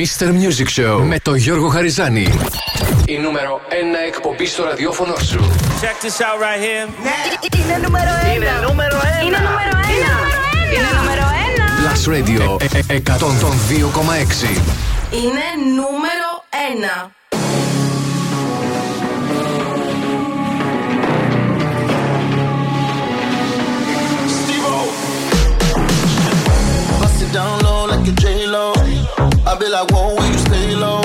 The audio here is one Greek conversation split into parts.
Mr. Music Show με τον Γιώργο Χαριζάνη. Η νούμερο 1 εκπομπή στο ραδιόφωνο σου. Check this out right here. Ναι. Είναι νούμερο 1. Είναι νούμερο 1. Είναι νούμερο 1. Είναι νούμερο 1. Plus Radio 102,6. Είναι νούμερο 1. down low like a J-Lo. Like, whoa, when you stay low.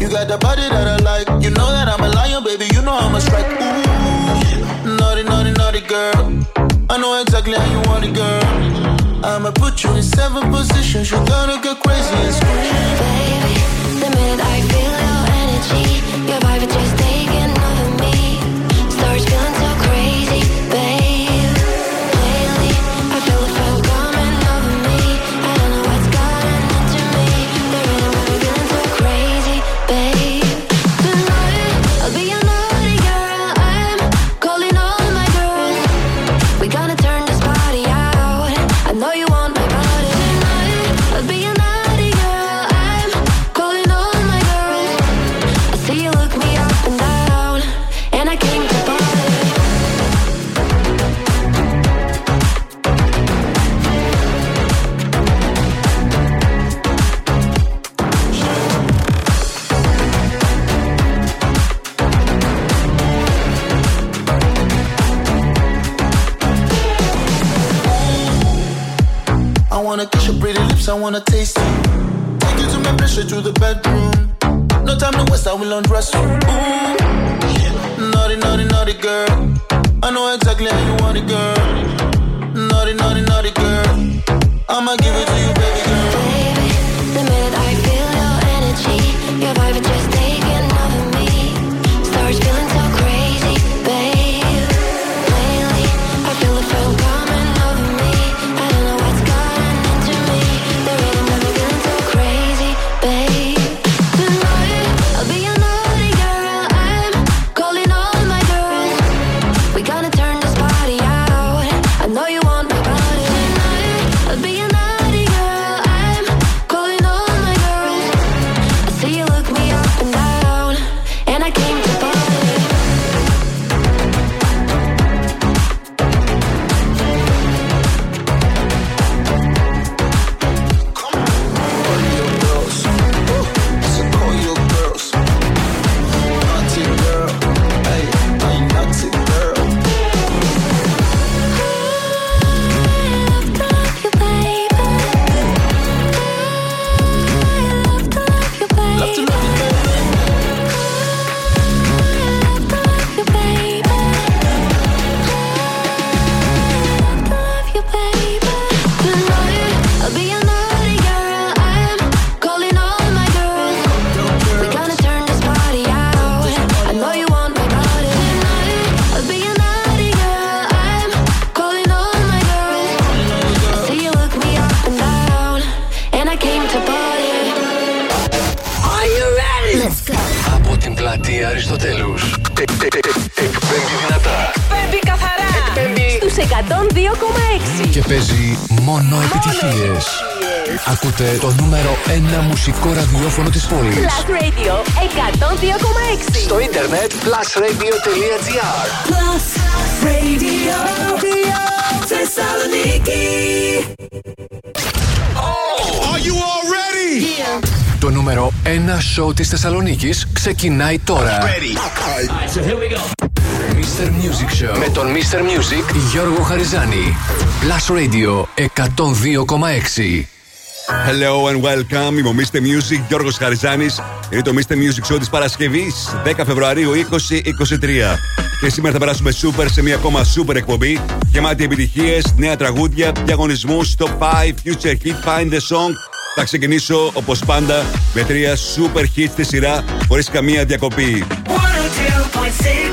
You got the body that I like. You know that I'm a lion, baby. You know I'm a strike. Ooh, naughty, naughty, naughty girl. I know exactly how you want it, girl. I'ma put you in seven positions. You're gonna go crazy and scream. Baby, the minute I you to the bedroom. No time to waste, I will undress you. Ooh, naughty, naughty, naughty girl. I know exactly how you want it, girl. Naughty, naughty, naughty plusradio.gr Plus Radio. Θεσσαλονίκη. Το νούμερο 1 σοου της Θεσσαλονίκης ξεκινάει τώρα. Mr. Music Show με τον Mr. Music Γιώργο Χαριζάνη. Plus Radio 102,6. Hello and welcome. Είμαι ο Mr. Music, Γιώργος Χαριζάνης. Είναι το Mr. Music Show της Παρασκευής, 10 Φεβρουαρίου 2023. Και σήμερα θα περάσουμε super σε μια ακόμα super εκπομπή. Γεμάτη επιτυχίες, νέα τραγούδια, διαγωνισμούς, top 5, future hit, find the song. Θα ξεκινήσω όπως πάντα με τρία super hits στη σειρά χωρίς καμία διακοπή. 102.6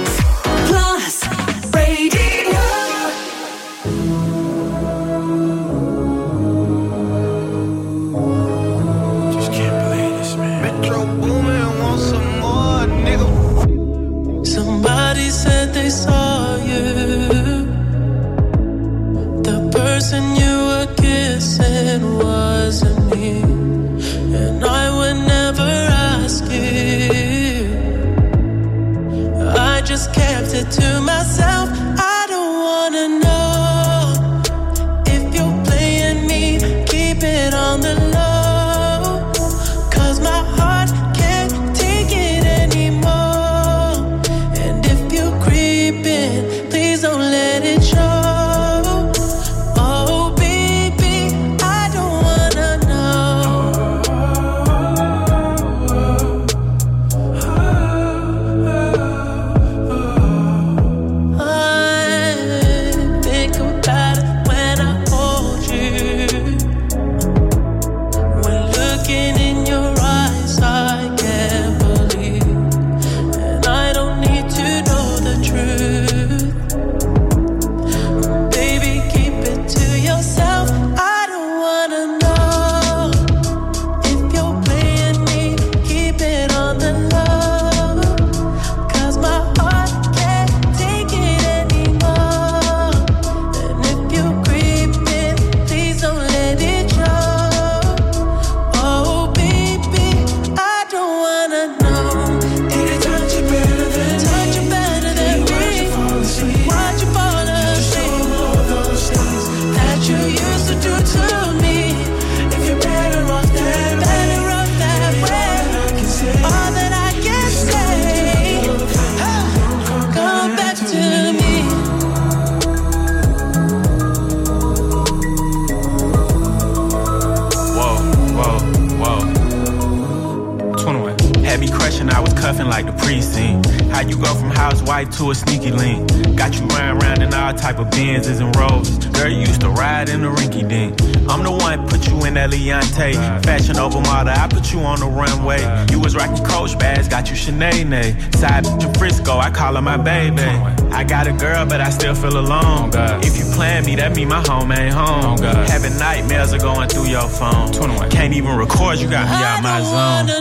Jorge Garcia, ah, Amazon.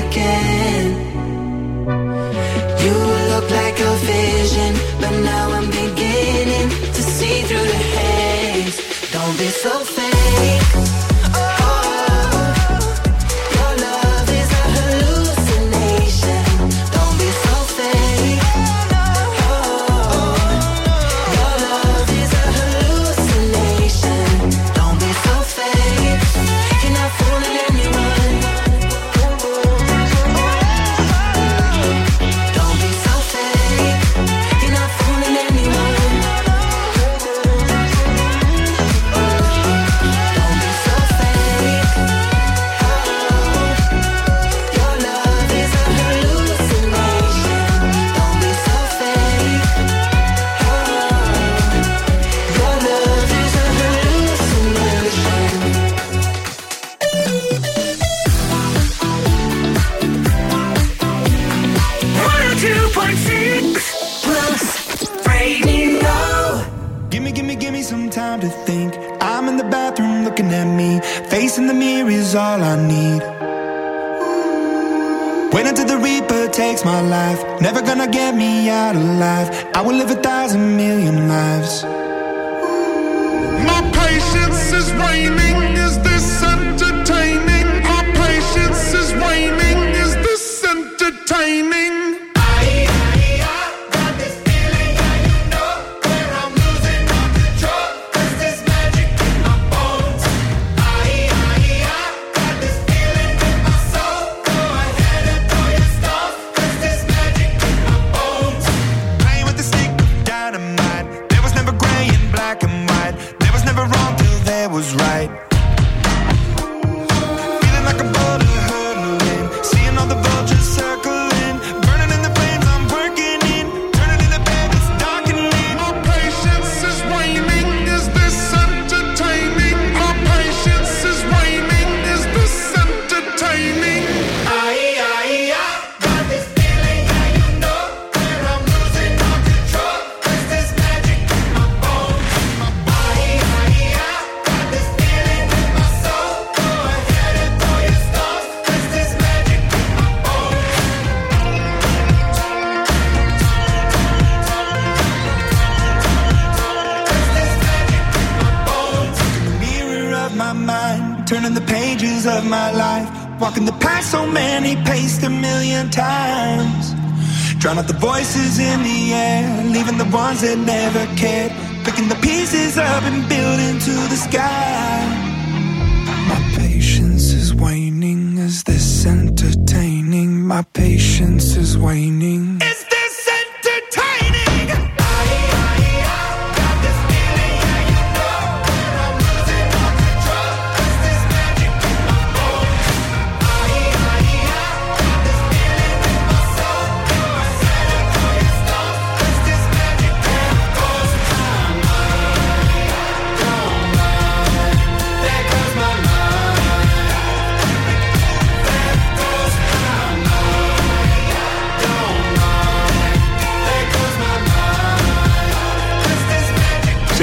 again.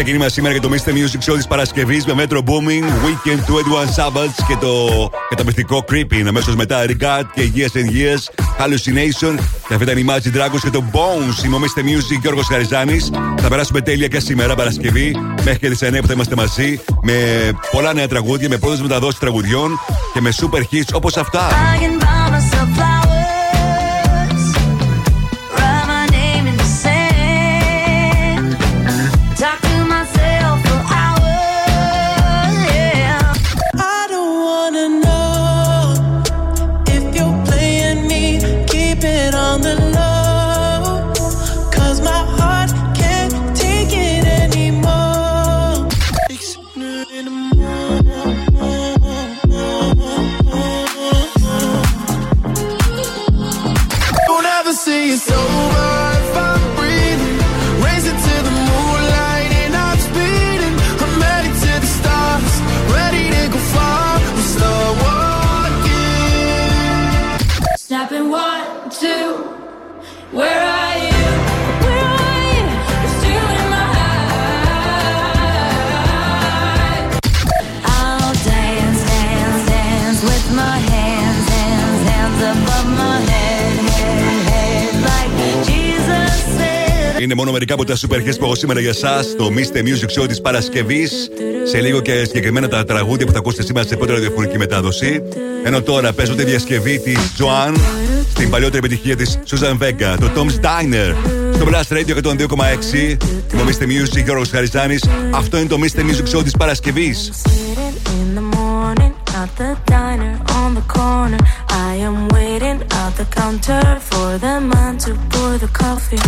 Ξεκίνημα σήμερα για το Mr. Music Show της Παρασκευής με Metro Booming, Weekend του Edwin Sabbats και το καταπληκτικό Creeping. Αμέσως μετά Regard και Years and Years, Hallucination και αυτά ήταν η Imagine Dragons και το Bones. Είμαι ο Mr. Music Γιώργος Χαριζάνης. Θα περάσουμε τέλεια και σήμερα Παρασκευή μέχρι και τις 9 που θα είμαστε μαζί με πολλά νέα τραγούδια, με πρώτε μεταδόσεις τραγουδιών και με super hits όπως αυτά. Μόνο μερικά από τα super hits που έχω σήμερα για εσάς. Το Mr. Music Show της Παρασκευής. Σε λίγο και συγκεκριμένα τα τραγούδια που θα ακούσετε σήμερα σε πρώτη ραδιοφωνική μετάδοση. Ενώ τώρα παίζω τη διασκευή της Joan στην παλιότερη επιτυχία της Susan Vega, το Tom's Diner. Στο Blast Radio 102,6. Είμαι ο Mr. Music Γιώργος Χαριζάνης. Αυτό είναι το Mr. Music Show της Παρασκευής. Sitting in the morning at the diner on the corner. I am waiting at the counter for the man to pour the coffee.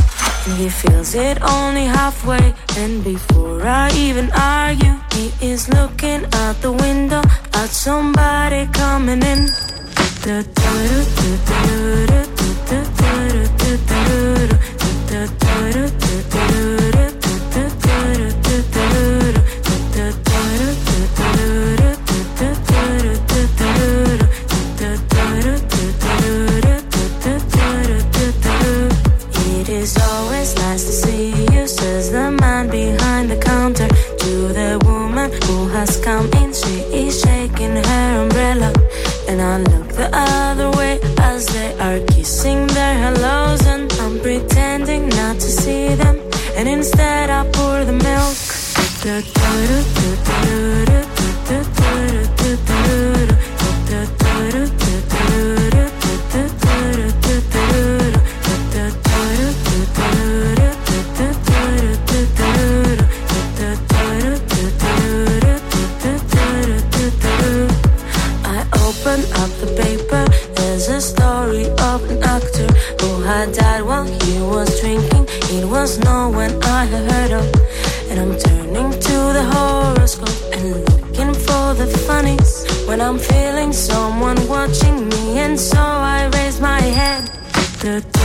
And he fills it only halfway. And before I even argue, he is looking out the window at somebody coming in. As they are kissing their hellos, and I'm pretending not to see them, and instead I pour the milk. Was no one I had heard of. And I'm turning to the horoscope and looking for the funnies when I'm feeling someone watching me. And so I raise my head. With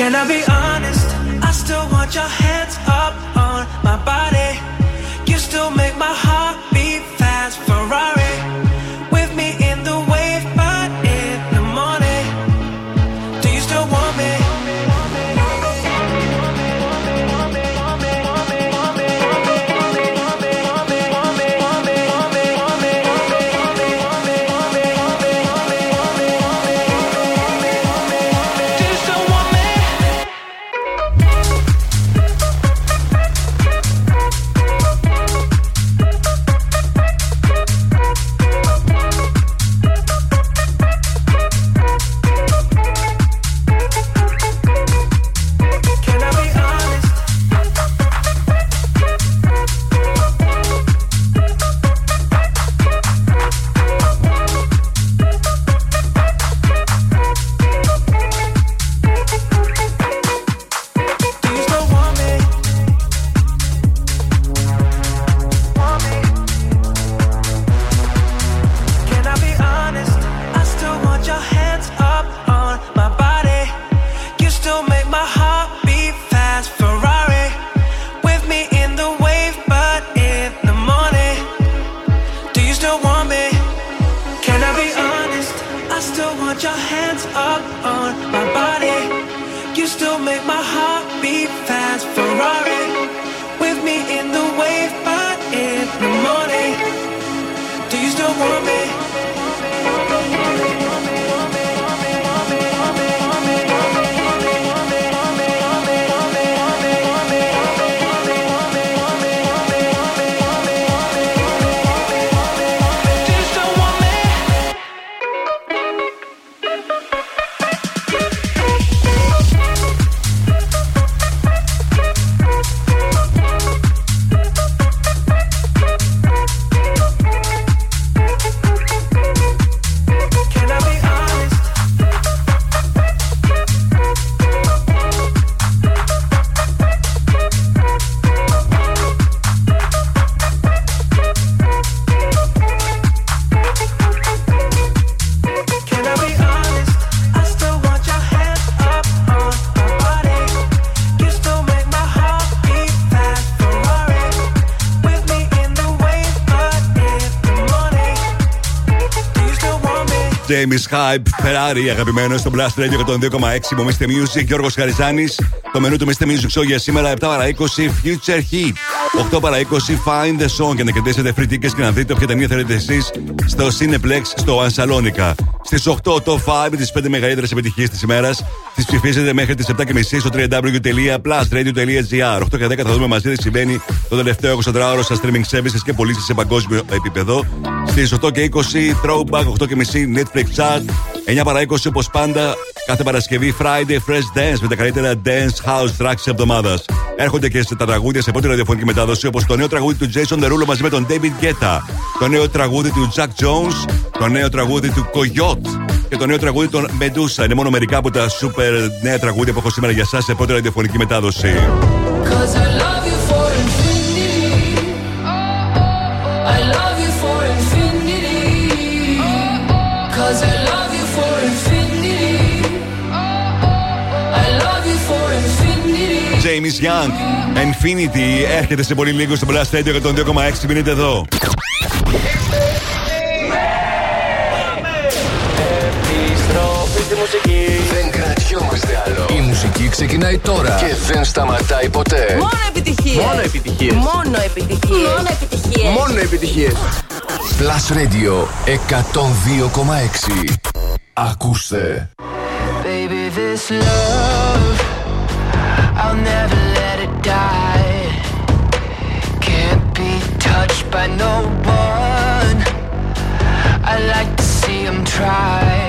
Can I be honest? I still want your James Hype, Ferrari, αγαπημένο στο Blast Radio 102,6. Μομίστε Music, Γιώργος Χαριζάνης. Το μενού του Mr. Music Show για σήμερα 7 παρα 20 Future Heat. 8 παρα 20 Find the Song για να κερδίσετε free tickets και να δείτε όποια ταινία θέλετε εσείς στο Cineplex στο Ανσαλόνικα. Στις 8 το 5 τις 5 μεγαλύτερες επιτυχίες της ημέρας. Τις ψηφίζετε μέχρι τις 7.30 στο www.plusradio.gr. 8 και 10 θα δούμε μαζί τι συμβαίνει το τελευταίο 24ωρο στα streaming services και πωλήσεις σε παγκόσμιο επίπεδο. Στι 8 και 20 Throwback, 8 και μισή Netflix Chart. 9 παρα 20 όπως πάντα κάθε Παρασκευή Friday Fresh Dance με τα καλύτερα dance house tracks της εβδομάδας. Έρχονται και σε τα τραγούδια σε πρώτη ραδιοφωνική μετάδοση όπως το νέο τραγούδι του Jason Derulo μαζί με τον David Guetta, το νέο τραγούδι του Jack Jones, το νέο τραγούδι του Coyote και το νέο τραγούδι των Medusa. Είναι μόνο μερικά από τα super νέα τραγούδια που έχω σήμερα για εσά σε πρώτη ραδιοφωνική μετάδοση. James Young, Infinity, έρχεται σε πολύ λίγο στο Blast Radio για τον 2,6. Μείνετε εδώ. Επιστροφή στη μουσική. Δεν κρατιόμαστε αναρωτιόμαστε άλλο. Η μουσική ξεκινάει τώρα και δεν σταματάει ποτέ. Μόνο επιτυχίες. Μόνο επιτυχίες. Μόνο επιτυχίες. Μόνο επιτυχίες. Μόνο επιτυχίες. Plus Radio 102,6. Ακούστε. Baby, this love, I'll never let it die. Can't be touched by no one. I like to see them try.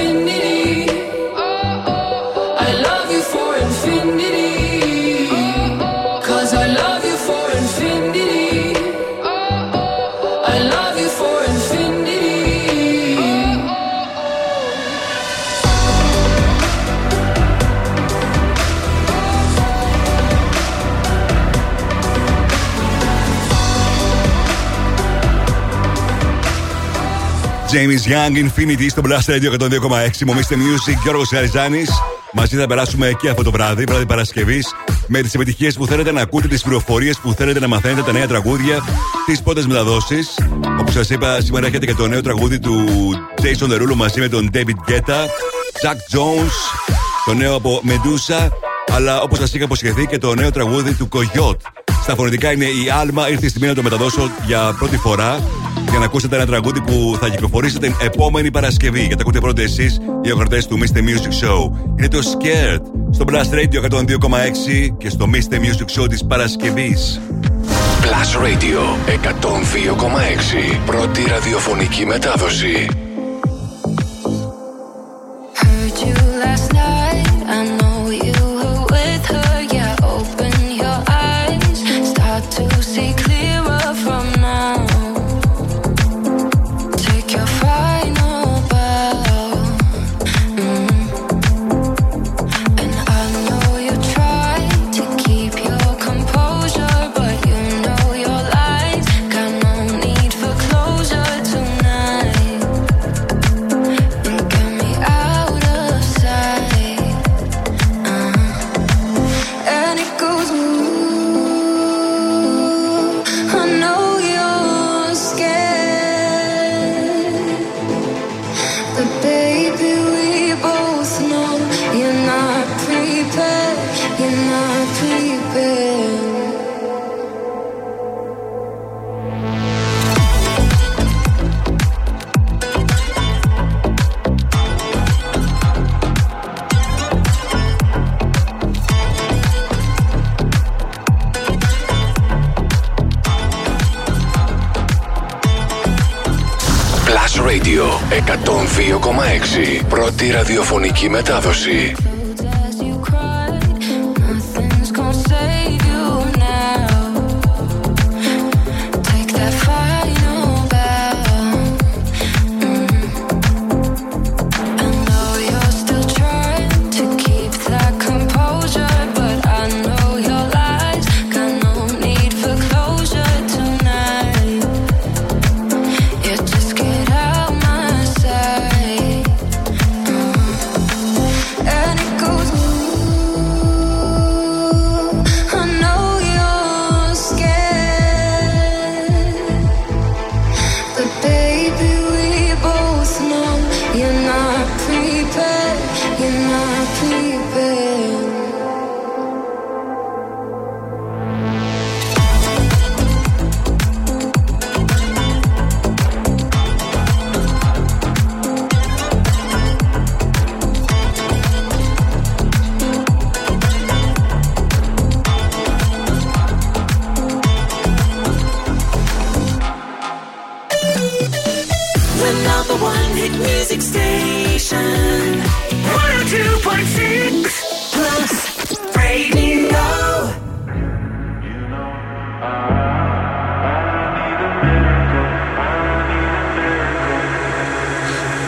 James Young, Infinity στο Blast Radio 102,6. Μομίστε Music, Γιώργος Χαριζάνη. Μαζί θα περάσουμε και αυτό το βράδυ, βράδυ Παρασκευής, με τις επιτυχίες που θέλετε να ακούτε, τις πληροφορίες που θέλετε να μαθαίνετε, τα νέα τραγούδια, τις πρώτες μεταδόσεις. Όπως σας είπα, σήμερα έχετε και το νέο τραγούδι του Jason Derulo μαζί με τον David Guetta, Jack Jones, το νέο από Medusa, αλλά όπως σας είχα υποσχεθεί και το νέο τραγούδι του Coyote. Στα φωνητικά είναι η Άλμα, ήρθε η στιγμή να το μεταδώσω για πρώτη φορά για να ακούσετε ένα τραγούδι που θα κυκλοφορήσει την επόμενη Παρασκευή. Γιατί ακούτε πρώτα εσείς οι ακροτέ του Mr. Music Show. Είναι το Scared στο Blast Radio 102,6 και στο Mr. Music Show της Παρασκευής. Plus Radio 102,6. Πρώτη ραδιοφωνική μετάδοση. Πρώτη ραδιοφωνική μετάδοση.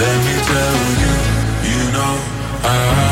Let me tell you, you know I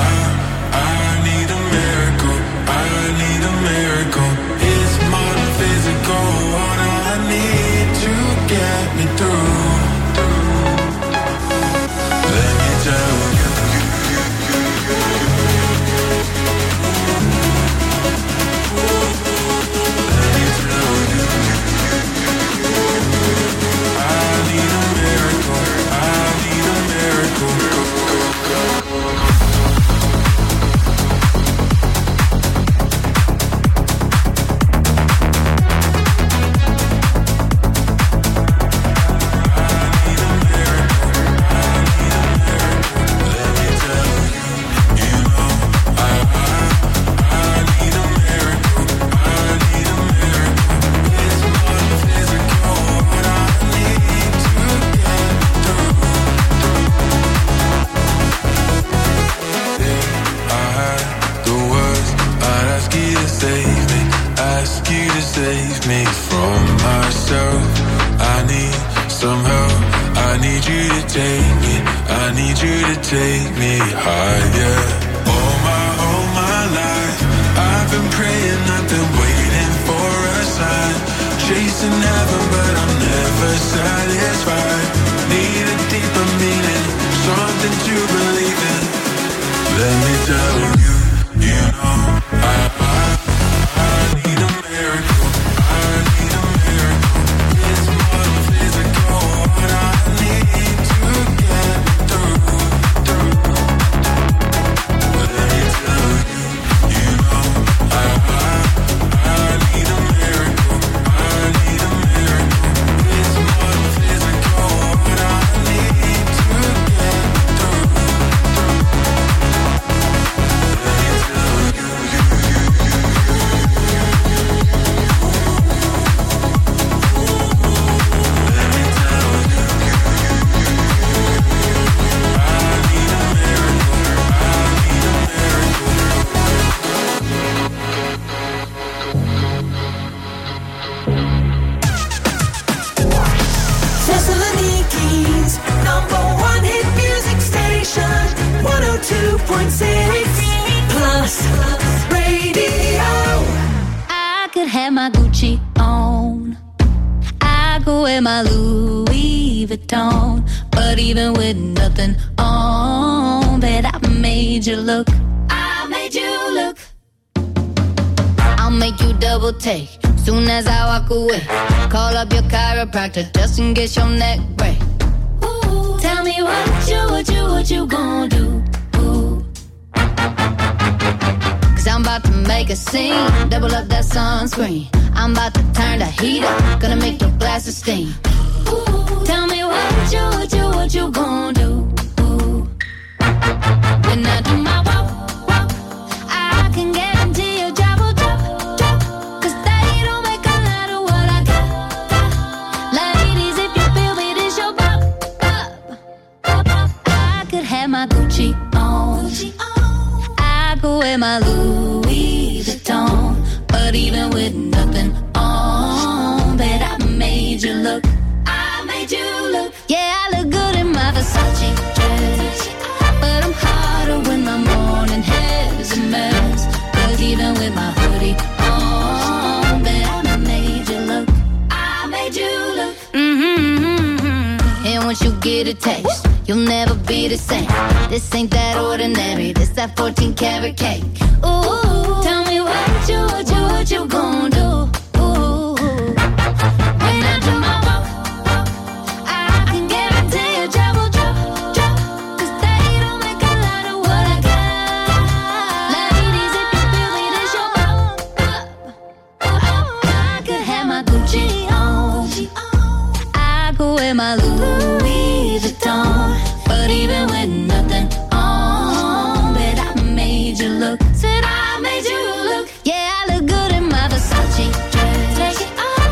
wear my Louis Vuitton. But even with nothing on, bet I made you look. Said I made you look. Yeah, I look good in my Versace dress.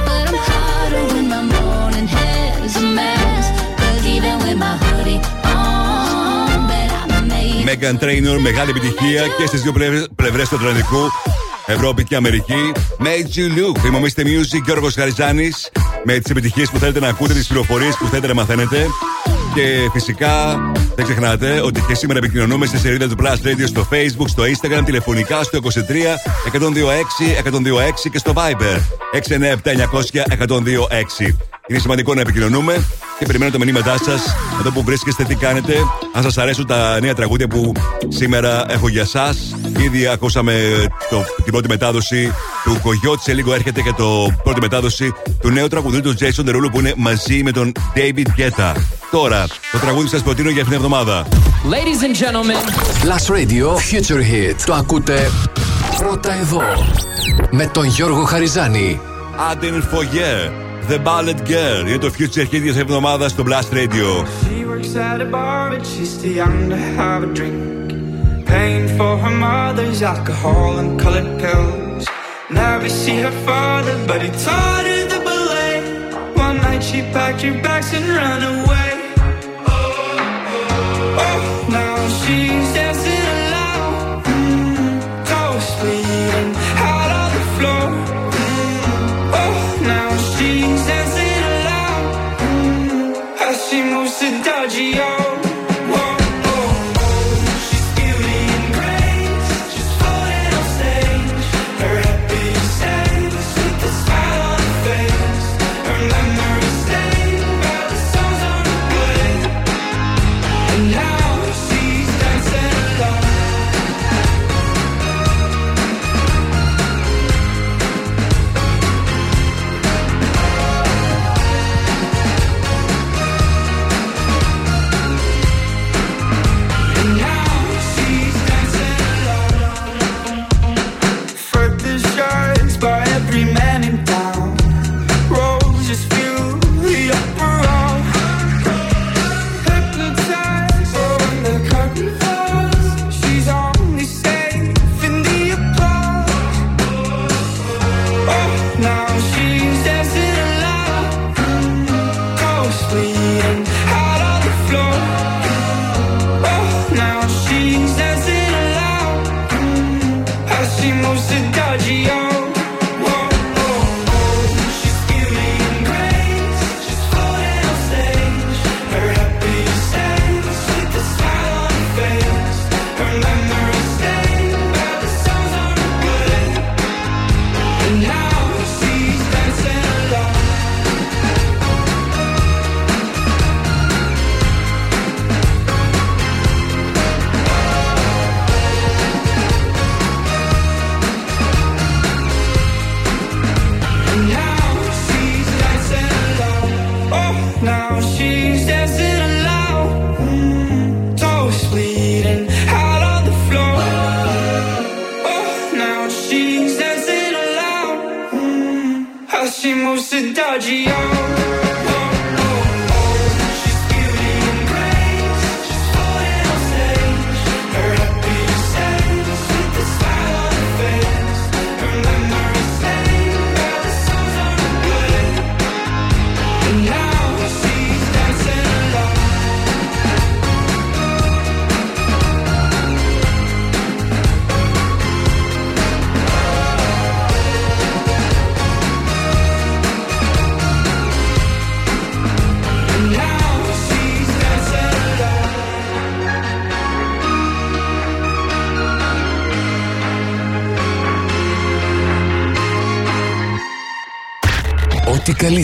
But I'm hotter when my morning hair's a mess. Cause even with my hoodie on, bet I made Megan Trainor, μεγάλη επιτυχία και στι δύο πλευρέ του Ατλαντικού, Ευρώπη και Αμερική. Made you look. Θυμομίστε Music, Γιώργο Χαριζάνη, με τις επιτυχίες που θέλετε να ακούτε, τις πληροφορίες που θέλετε να μαθαίνετε. Και φυσικά δεν ξεχνάτε ότι και σήμερα επικοινωνούμε στη σελίδα του Plus Radio στο Facebook, στο Instagram, τηλεφωνικά στο 23 126 126 και στο Viber 697 900 126. Είναι σημαντικό να επικοινωνούμε και περιμένω τα μηνύματά σας εδώ που βρίσκεστε, τι κάνετε. Αν σας αρέσουν τα νέα τραγούδια που σήμερα έχω για εσά. Ήδη ακούσαμε το, την πρώτη μετάδοση του Κογιώτη. Σε λίγο έρχεται και το πρώτη μετάδοση του νέου τραγουδίου του Jason Derulo που είναι μαζί με τον David Guetta. Τώρα, το τραγούδι σας προτείνω για αυτήν την εβδομάδα. Ladies and gentlemen. Plus Radio Future Hit. Το ακούτε πρώτα εδώ. Με τον Γιώργο Χαριζάνη. I didn't forget The Ballet Girl. Είναι το Future Hit για εβδομάδα στο Blast Radio. She works at a bar, but she's too young to have a drink. Paying for her mother's alcohol and colored pills. Never see her father, but he taught her the ballet. One night she packed her bags and ran away. Oh, now she's dancing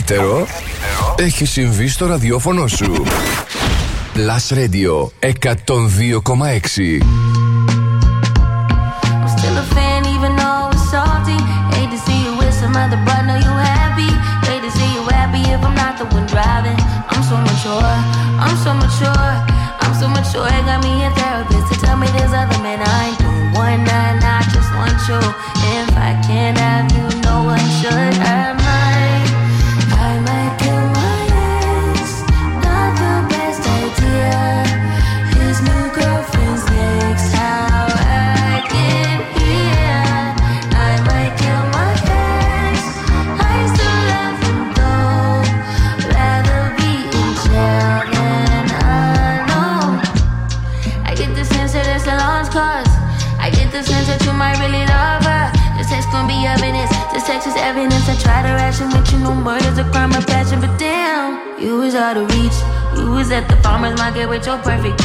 καλύτερο έχει συμβεί στο ραδιόφωνο σου. Plus Radio 102,6 I'm so I'm so mature. It got me a therapist to tell me there's other men I ain't one night. I just want you. If I can't have you, no one should have. your perfect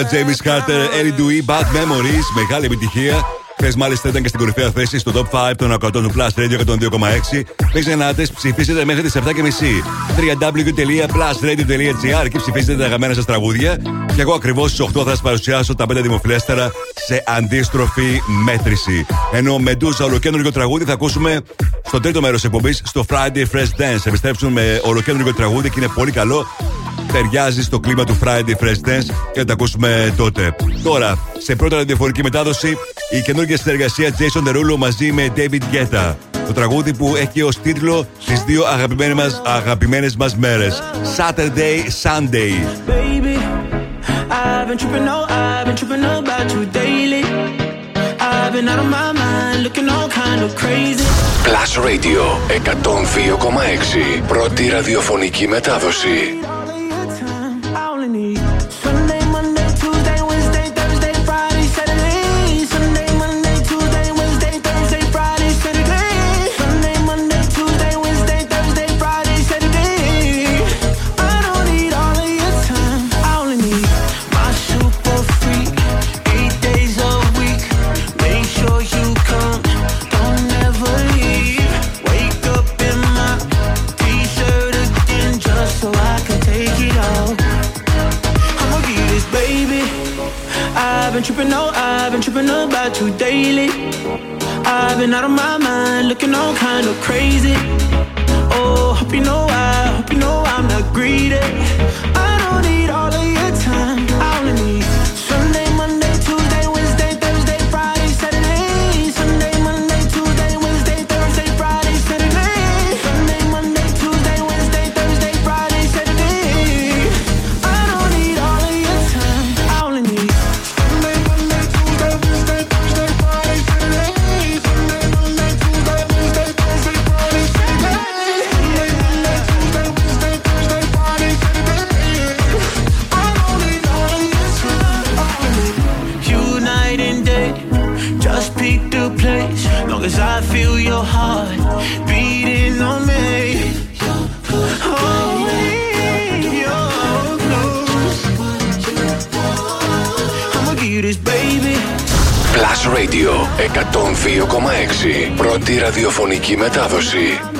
Μούσκα, James Carter, Eric Dewey, Bad Memories. Μεγάλη επιτυχία. Χθες μάλιστα ήταν και στην κορυφαία θέση στο top 5 των 100 του Plus Radio 102,6. Μην ξεχνάτε, ψηφίσετε μέχρι τις 7.30 www.plusradio.gr και ψηφίσετε τα αγαπημένα σας τραγούδια. Και εγώ ακριβώς στις 8 θα σας παρουσιάσω τα 5 δημοφιλέστερα σε αντίστροφη μέτρηση. Ενώ με ντουζα ολοκέντρο τραγούδι θα ακούσουμε στο τρίτο μέρος εκπομπής στο Friday Fresh Dance. Επιστρέψουν με ολοκέντρο τραγούδι και είναι πολύ καλό ταιριάζει στο κλίμα του Friday Fresh Dance και θα τα ακούσουμε τότε. Τώρα, σε πρώτη ραδιοφωνική μετάδοση, η καινούργια συνεργασία Jason Derulo μαζί με David Guetta. Το τραγούδι που έχει ως τίτλο τις δύο αγαπημένες μα αγαπημένες μας μέρες. Saturday, Sunday. Baby, I've been Radio 102,6 Πρώτη ραδιοφωνική μετάδοση been tripping, no, I've been tripping about you daily. I've been out of my mind, looking all kind of crazy. Oh, hope you know I, hope you know I'm not greedy. Radio 102,6. Πρώτη ραδιοφωνική μετάδοση.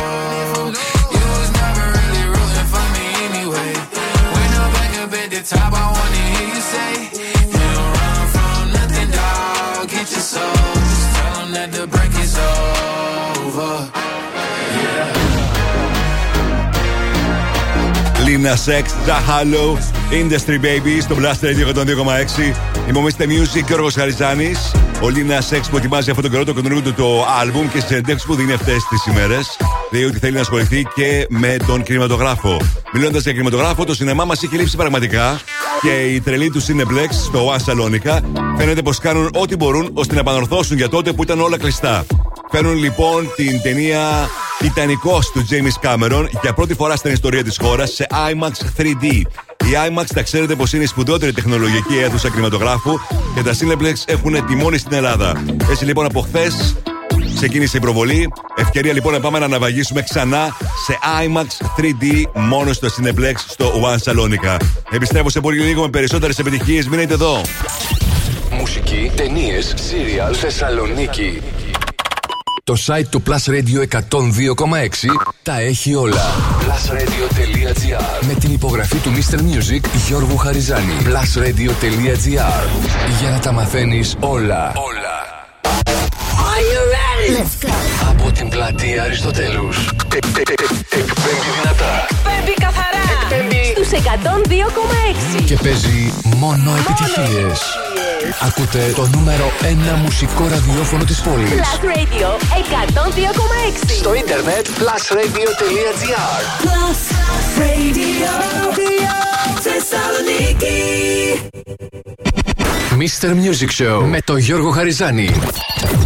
The top, I wanna hear Lina Sex, The Hollow, Industry Baby στο Blast Radio 102,6. Είμαι ο Mr. Music και ο Γιώργος Χαριζάνης. Ο Lina Sex που ετοιμάζει αυτόν τον καιρό το καινούργιο του το άλμπουμ και στι εντέξει που δίνει αυτές τις ημέρες. Λέει ότι θέλει να ασχοληθεί και με τον κινηματογράφο. Μιλώντας για κινηματογράφο, το σινεμά μας έχει λείψει πραγματικά και οι τρελοί του Cineplex στο One Salonica φαίνεται πως κάνουν ό,τι μπορούν ώστε να επανορθώσουν για τότε που ήταν όλα κλειστά. Φέρνουν λοιπόν την ταινία Τιτανικός του James Cameron για πρώτη φορά στην ιστορία της χώρας σε IMAX 3D. Η IMAX τα ξέρετε πως είναι η σπουδαιότερη τεχνολογική αίθουσα κινηματογράφου και τα Cineplex έχουν τη μόνη στην Ελλάδα. Έτσι λοιπόν από χθες ξεκίνησε η προβολή. Ευκαιρία λοιπόν να πάμε να αναβαγίσουμε ξανά σε IMAX 3D μόνο στο Cineplex στο One Salonica. Επιστρέφω σε πολύ λίγο με περισσότερες επιτυχίες. Μείνετε εδώ. Μουσική, ταινίες, σύριαλ, Θεσσαλονίκη. Το site του Plus Radio 102,6 τα έχει όλα. Plusradio.gr Με την υπογραφή του Mr. Music Γιώργου Χαριζάνη. Plusradio.gr Για να τα μαθαίνεις όλα. Όλα. Are you ready? Let's go. Από την πλατεία Αριστοτέλους. Ε, ε, ε, Εκπέμπει δυνατά. Εκπέμπει καθαρά. Εκπέμπει Στους 102,6. Και παίζει μόνο επιτυχίες. Ακούτε το νούμερο 1 μουσικό ραδιόφωνο της πόλης. Plus Radio 102,6. Στο ίντερνετ plusradio.gr Plus Radio. Θεσσαλονίκη. Mr. Music Show με τον Γιώργο Χαριζάνη.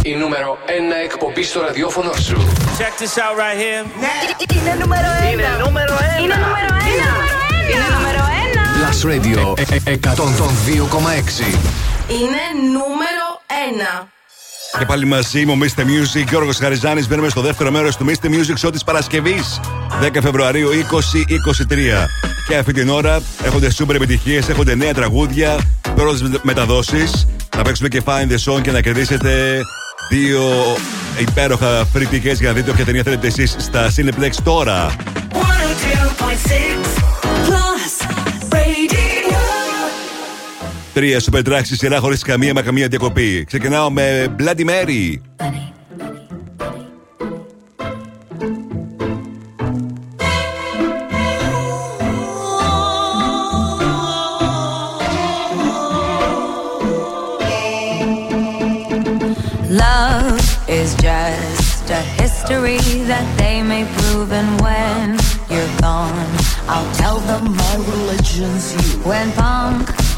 Η νούμερο 1 εκπομπή στο ραδιόφωνο σου. Check this out right here. Είναι νούμερο 1. Είναι νούμερο 1. Είναι νούμερο 1. Είναι νούμερο 1. Plus Radio ε, ε, 102,6. Είναι νούμερο 1. Και πάλι μαζί μου, Mr. Music, Γιώργος Χαριζάνης. Μπαίνουμε στο δεύτερο μέρος του Mr. Music Show της Παρασκευής, 10 Φεβρουαρίου 2023. Και αυτή την ώρα έχονται super επιτυχίες, έχονται νέα τραγούδια, πρώτες μεταδόσεις. Να παίξουμε και Find the Song και να κερδίσετε δύο υπέροχα free tickets για να δείτε όποια ταινία θέλετε εσείς στα Cineplex τώρα. 102.6 Τρία super tracks στη σειρά χωρί καμία μα καμία διακοπή. Ξεκινάω με Bloody Mary. Love is just a history that they may prove, and when you're gone, I'll tell them my religion's you. When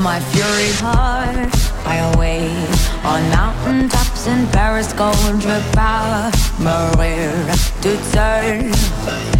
my fury heart. I await on mountain tops in Paris, gold, Maria to turn.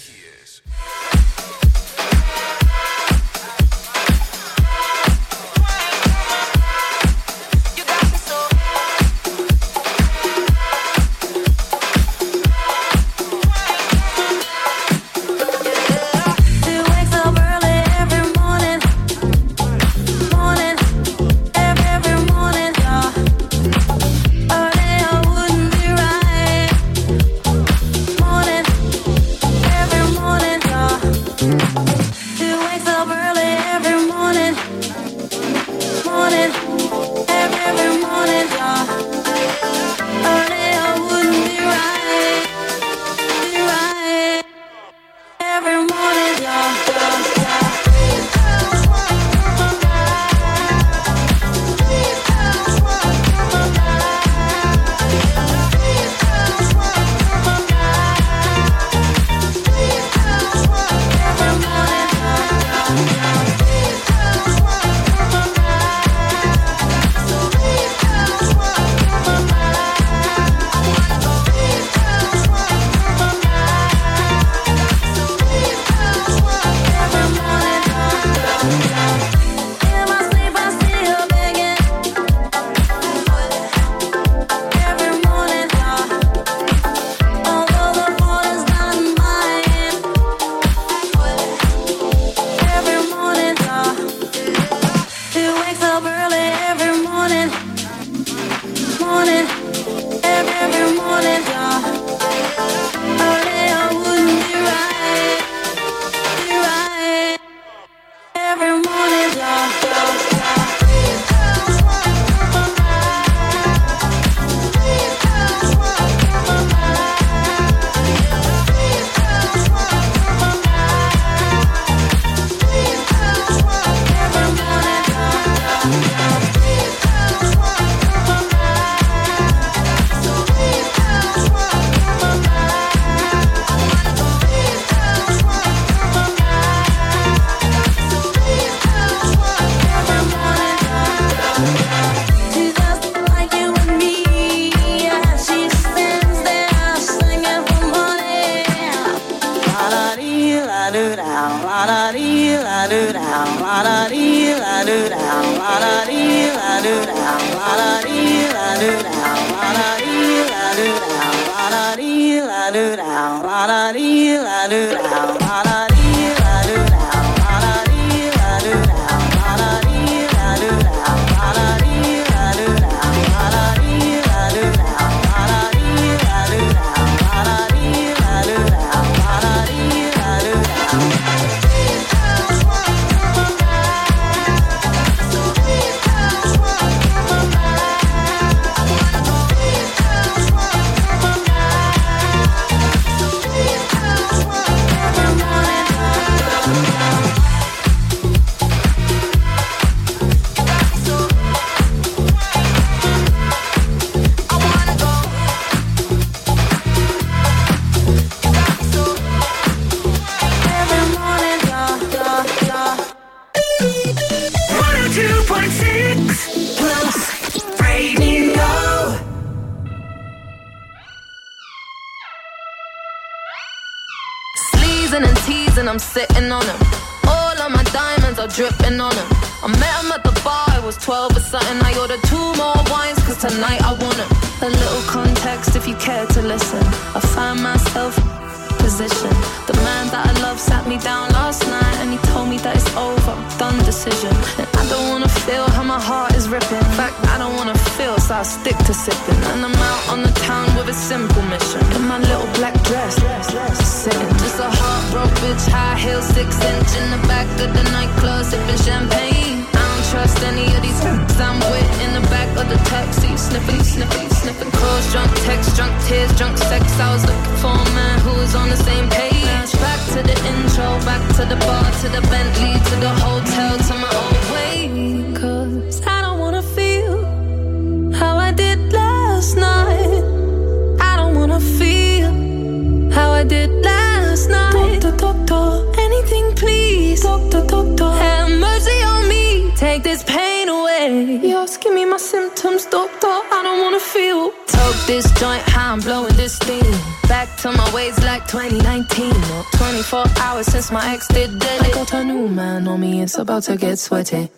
to get sweaty.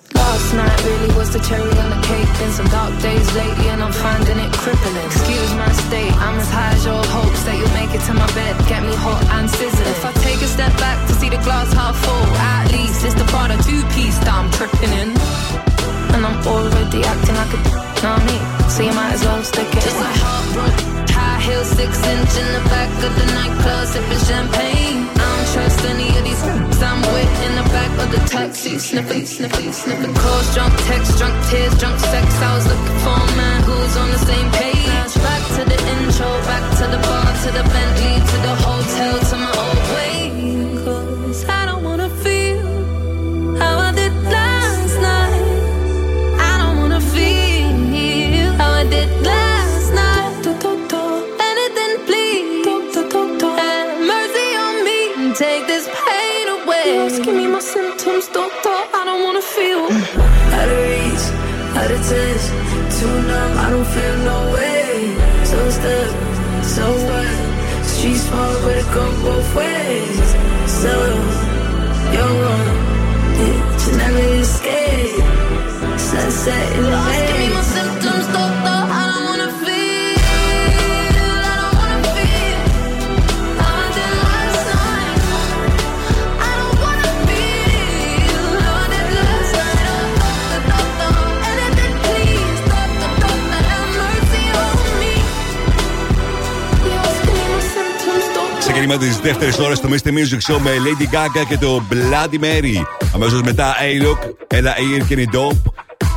δεύτερη ώρα το Mr. Music Show με Lady Gaga και το Bloody Mary. Αμέσως μετά A-Look, Ella Air και Dope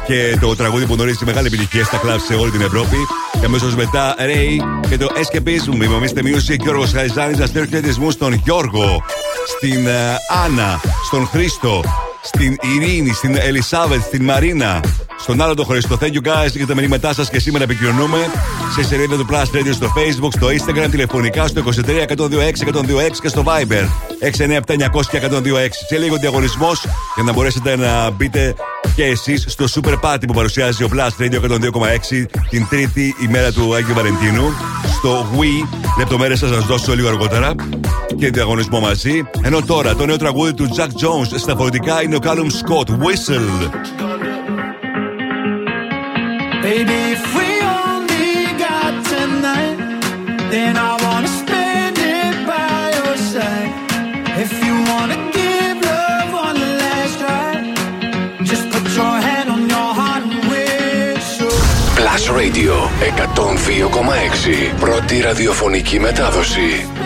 και το τραγούδι που γνωρίζει μεγάλη επιτυχία στα κλαμπ σε όλη την Ευρώπη. Και αμέσως μετά Ray και το Escapism. Είμαι ο Mr. Music Γιώργος Χαριζάνη. Να στον Γιώργο, στην ε, Άννα, στον Χρήστο, στην Ειρήνη, στην Ελισάβετ, στην Μαρίνα, στον άλλο το Χριστό. Thank you guys για τα μηνύματά σας και σήμερα επικοινωνούμε σε σελίδα του Plus Radio στο Facebook, στο Instagram, τηλεφωνικά στο 23 126 126 και στο Viber 697 900 και 126. Σε λίγο διαγωνισμός για να μπορέσετε να μπείτε και εσείς στο Super Party που παρουσιάζει ο Plus Radio 102,6 την τρίτη ημέρα του Άγιου Βαλεντίνου. Στο Wii, λεπτομέρειες θα σας δώσω λίγο αργότερα και διαγωνισμό μαζί. Ενώ τώρα το νέο τραγούδι του Jack Jones στα φορητικά είναι ο Callum Scott, Whistle. Baby, if Radio 102,6 Πρώτη ραδιοφωνική μετάδοση.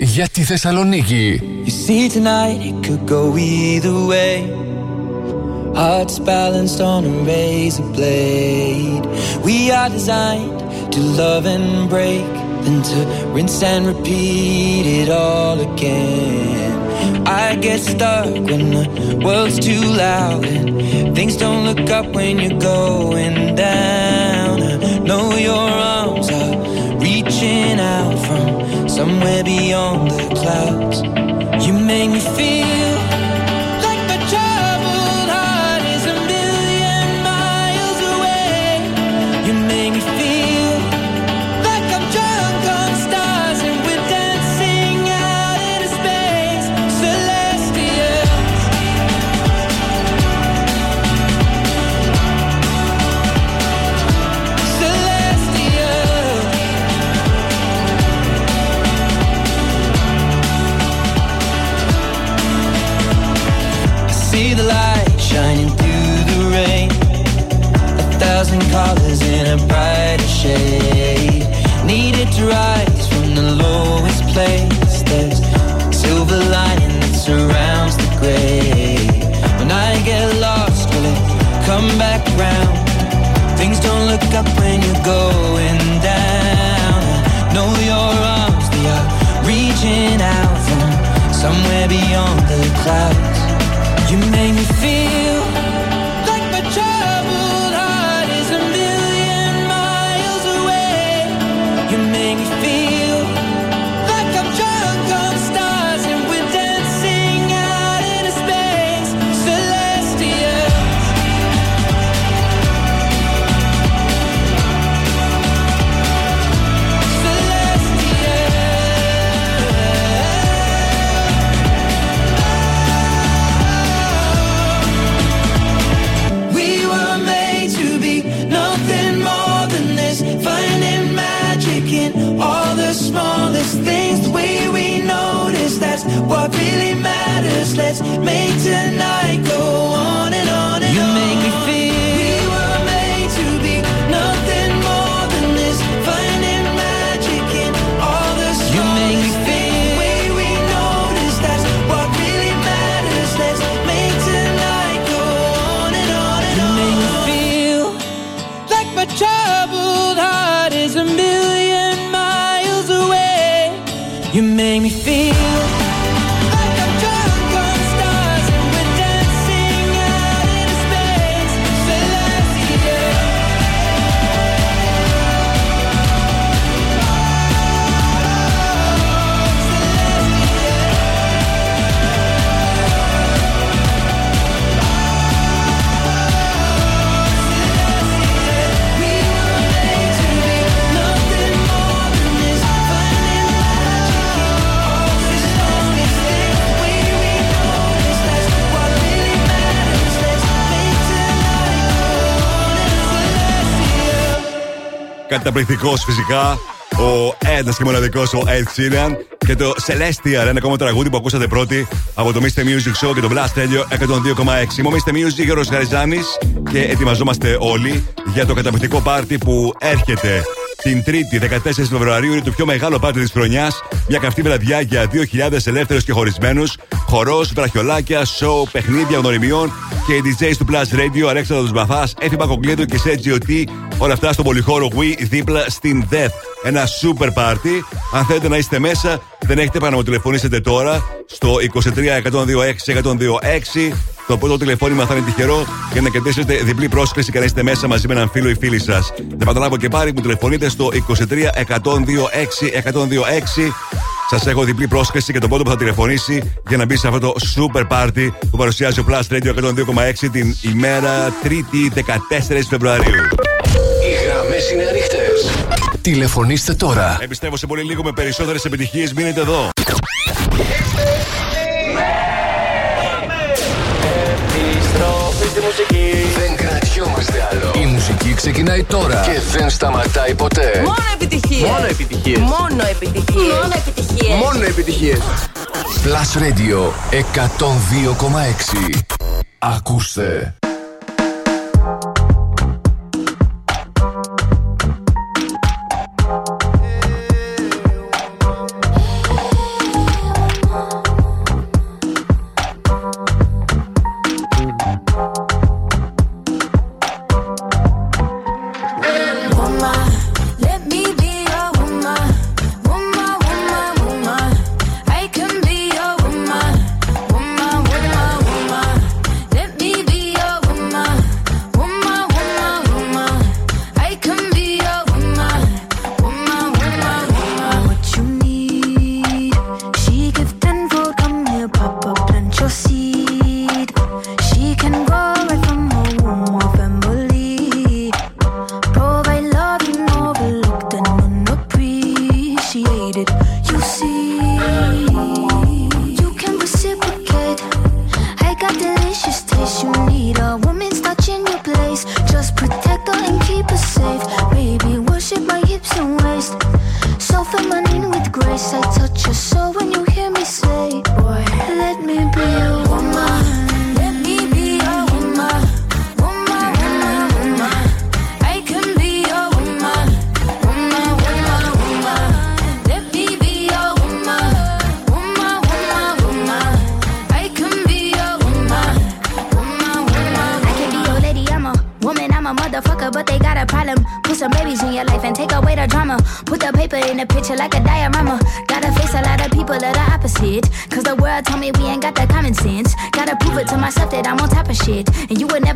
για τη Θεσσαλονίκη. You see tonight it could go either way Hearts balanced on a razor blade We are designed to love and break Then to rinse and repeat it all again I get stuck when the world's too loud and things don't look up when you're going down. I know you're on somewhere beyond the clouds. Καταπληκτικός φυσικά. Ο ένα και μοναδικός ο Ed Sheeran και το Celestial, ένα ακόμα τραγούδι που ακούσατε πρώτοι από το Mr. Music Show και το Blast Radio 102,6. Είμαι ο Mr. Music Γιώργος Γαριζάνης και ετοιμαζόμαστε όλοι για το καταπληκτικό πάρτι που έρχεται την 3η 14 Φεβρουαρίου. Είναι το πιο μεγάλο πάρτι της χρονιάς. Μια καυτή βραδιά για 2.000 ελεύθερους και χωρισμένους. Χορός, βραχιολάκια, σοου, παιχνίδια γνωριμιών και οι DJs του Plus Radio, Αλέξανδρος Μπαθά, Έφη Πακοκλήτου και Sergio T. Όλα αυτά στο πολυχώρο We δίπλα στην Death. Ένα super party. Αν θέλετε να είστε μέσα, δεν έχετε παρά να μου τηλεφωνήσετε τώρα στο 23 126 126. Το πρώτο τηλεφώνημα θα είναι τυχερό για να κερδίσετε διπλή πρόσκληση και να είστε μέσα μαζί με έναν φίλο ή φίλη σας. Δεν παραλάβω και πάλι, μου τηλεφωνείτε στο 23 126 126. Σας έχω διπλή πρόσκληση και τον πρώτο που θα τηλεφωνήσει για να μπει σε αυτό το super party που παρουσιάζει ο Plus Radio 102,6 την ημέρα 3η 14 Φεβρουαρίου. Τηλεφωνήστε τώρα. Επιστεύω σε πολύ λίγο με περισσότερες επιτυχίες. Μείνετε εδώ. Επιστροφή στη μουσική. Δεν κρατιόμαστε άλλο. Η μουσική ξεκινάει τώρα και δεν σταματάει ποτέ. Μόνο επιτυχίες. Μόνο επιτυχίες. Μόνο επιτυχίες. Μόνο επιτυχίες. Μόνο επιτυχίες. Plus Radio 102,6. Ακούστε.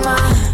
my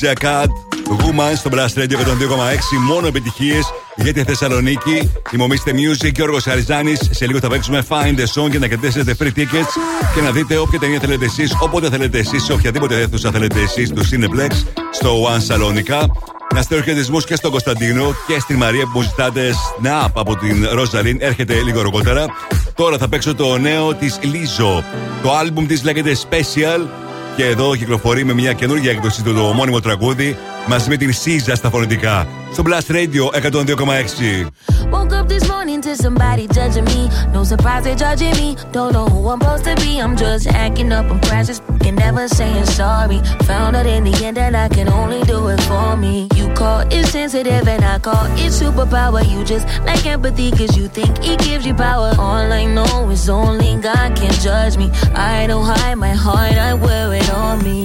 Doja Cat, Woman στο Blast Radio 102,6. Μόνο επιτυχίες για τη Θεσσαλονίκη. Τιμωμήστε Music και Όργο Χαριζάνης. Σε λίγο θα παίξουμε Find the Song και να κερδίσετε free tickets και να δείτε όποια ταινία θέλετε εσείς, όποτε θέλετε εσείς, σε οποιαδήποτε αίθουσα θέλετε εσείς του Cineplex στο One Σαλόνικα. Να στέλνω χαιρετισμού και στον Κωνσταντίνο και στην Μαρία που μου ζητάτε Snap από την Ροζαλίν. Έρχεται λίγο αργότερα. Τώρα θα παίξω το νέο της Λίζο. Το album της λέγεται Special και εδώ κυκλοφορεί με μια καινούργια έκδοση του το ομώνυμο τραγούδι μαζί με την Σίζα στα φωνητικά. Στο Blast Radio 102,6. Woke up this morning to somebody judging me. No surprise they're judging me. Don't know who I'm supposed to be. I'm just acting up. I'm crashing, and never saying sorry. Found out in the end that I can only do it for me. You call it sensitive, and I call it superpower. You just like empathy, cause you think it gives you power. All I know is only God can judge me. I don't hide my heart, I wear it on me.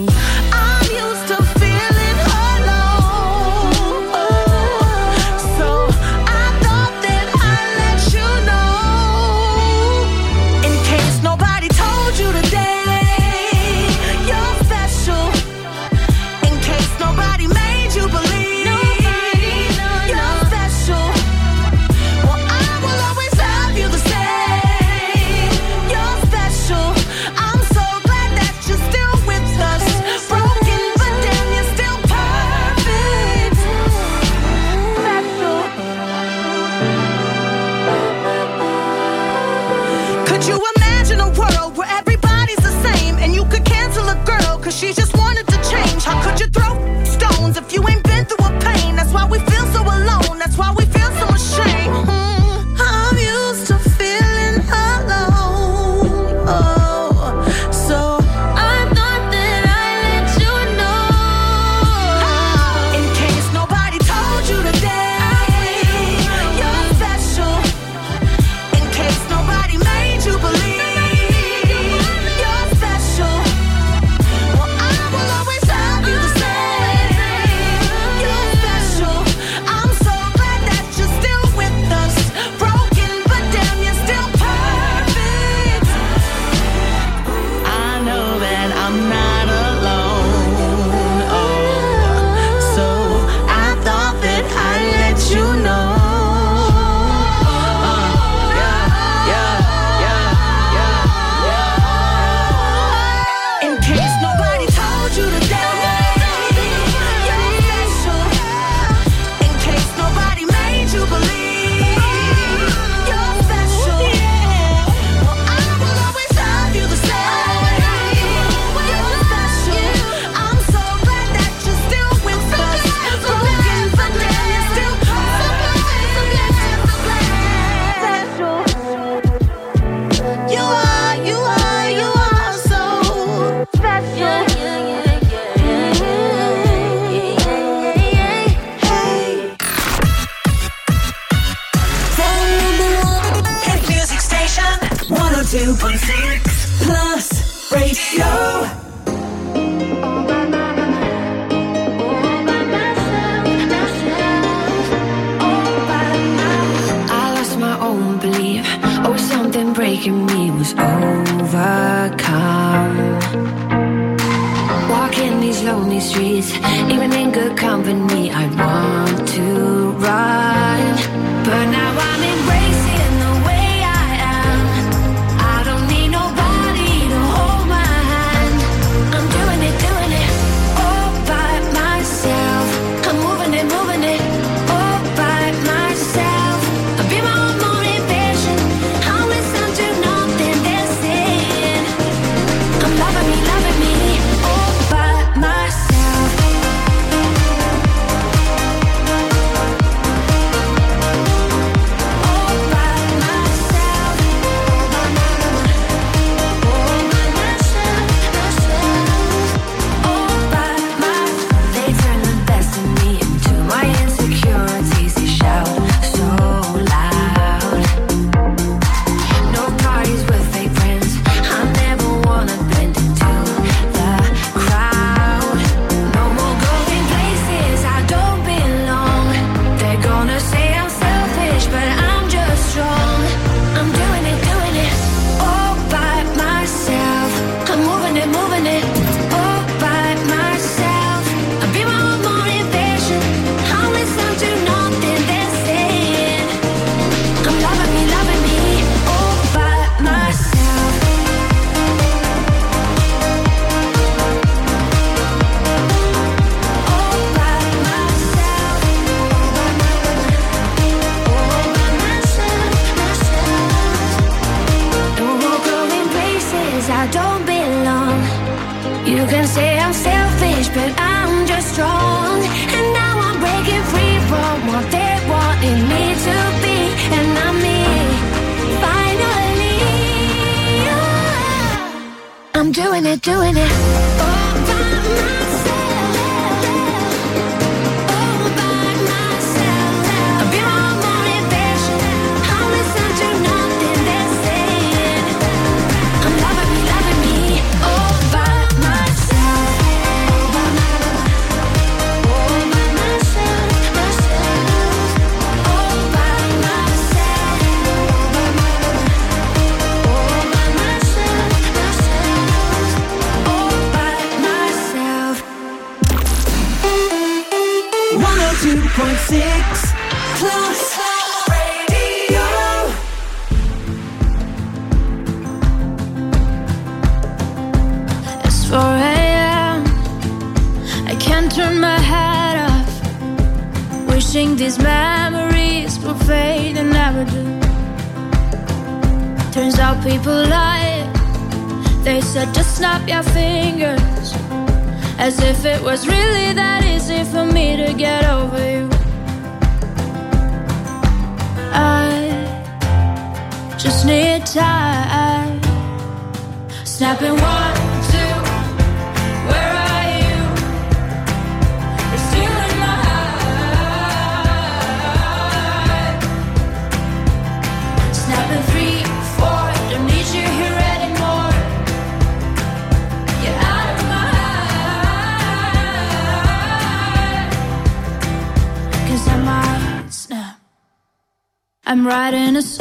I'm writing a song.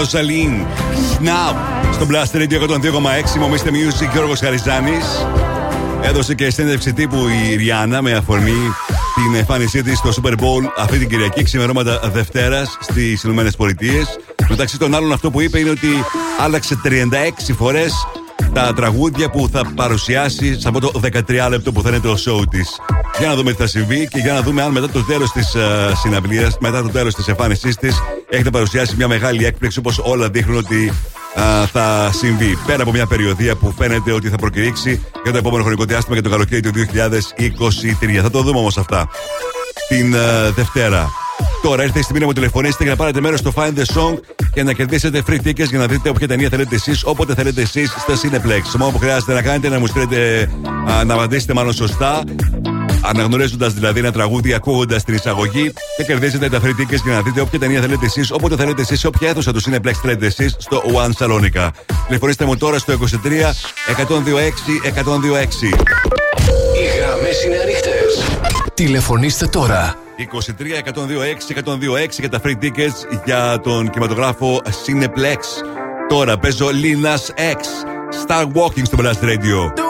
Ροζαλίν, Snap, στο Blast Radio 102,6. Μομίστε Music, Γιώργος Χαριζάνης. Έδωσε και συνέντευξη τύπου η Ριάννα με αφορμή την εμφάνισή της στο Super Bowl αυτή την Κυριακή, ξημερώματα Δευτέρας στις ΗΠΑ. Μεταξύ των άλλων, αυτό που είπε είναι ότι άλλαξε 36 φορές τα τραγούδια που θα παρουσιάσει σε αυτό το 13 λεπτό που θα είναι το show της. Για να δούμε τι θα συμβεί και για να δούμε αν μετά το τέλος της uh, συναυλίας, μετά το τέλος της εμφάνισής της, έχετε παρουσιάσει μια μεγάλη έκπληξη όπως όλα δείχνουν ότι α, θα συμβεί. Πέρα από μια περιοδία που φαίνεται ότι θα προκηρύξει για το επόμενο χρονικό διάστημα για το καλοκαίρι του 2023. Θα το δούμε όμως αυτά την α, Δευτέρα. Τώρα ήρθε η στιγμή να μου τηλεφωνήσετε για να πάρετε μέρος στο Find the Song και να κερδίσετε free tickets για να δείτε όποια ταινία θέλετε εσείς, όποτε θέλετε εσείς στα Cineplex. Το μόνο που χρειάζεται να κάνετε είναι να μου στείλετε, α, να απαντήσετε μάλλον σωστά, αναγνωρίζοντας δηλαδή ένα τραγούδι, ακούγοντας την εισαγωγή και κερδίζετε τα free tickets για να δείτε όποια ταινία θέλετε εσείς, όποτε θέλετε εσείς, όποια αίθουσα του Cineplex θέλετε εσείς στο One Salonica. Τηλεφωνήστε μου τώρα στο 23 126 126. Οι γραμμές είναι ανοιχτές. Τηλεφωνήστε τώρα. 23 126 126 για τα free tickets για τον κινηματογράφο Cineplex. Τώρα παίζω Linas X. Star Walking στο Blast Radio.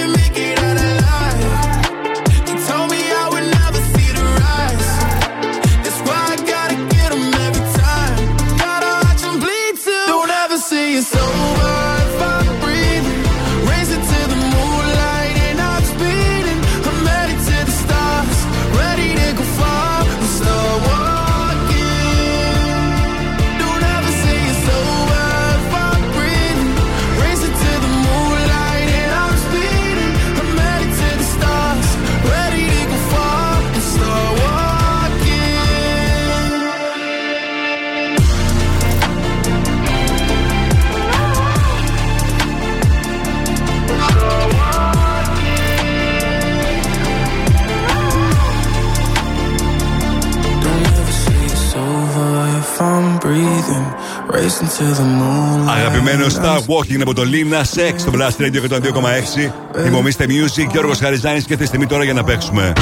Αγαπημένο Star Walking από το Lina Sex στο Blast Radio 102,6. Θυμομίστε Music, Γιώργος Χαριζάνης και τη στιγμή τώρα για να παίξουμε.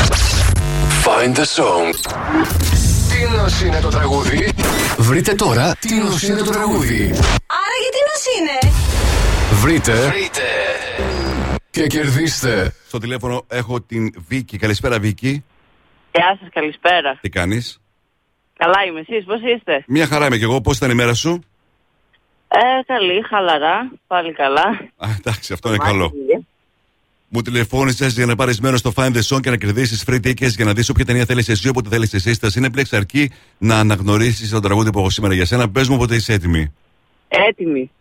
Find the song. Τι νος είναι το τραγούδι; Βρείτε τώρα τι νος είναι το τραγούδι. Άρα γιατί νος είναι; Βρείτε. Βρείτε. Και κερδίστε. Στο τηλέφωνο έχω την Βίκη. Καλησπέρα, Βίκη. Γεια σας, καλησπέρα. Τι κάνεις; Καλά είμαι, εσείς πώς είστε; Μια χαρά είμαι κι εγώ. Πώς ήταν η μέρα σου; Ε, καλή, χαλαρά, πάλι καλά. Α, εντάξει, αυτό είναι καλό. Μου τηλεφώνησες για να πάρεις μέρος στο Find the Song και να κερδίσεις free tickets για να δεις όποια ταινία θέλεις εσύ, όποτε θέλεις εσύ. Στα Cineplex αρκεί να αναγνωρίσεις το τραγούδι που έχω σήμερα για σένα. Πες μου όποτε είσαι έτοιμη. Έτοιμη.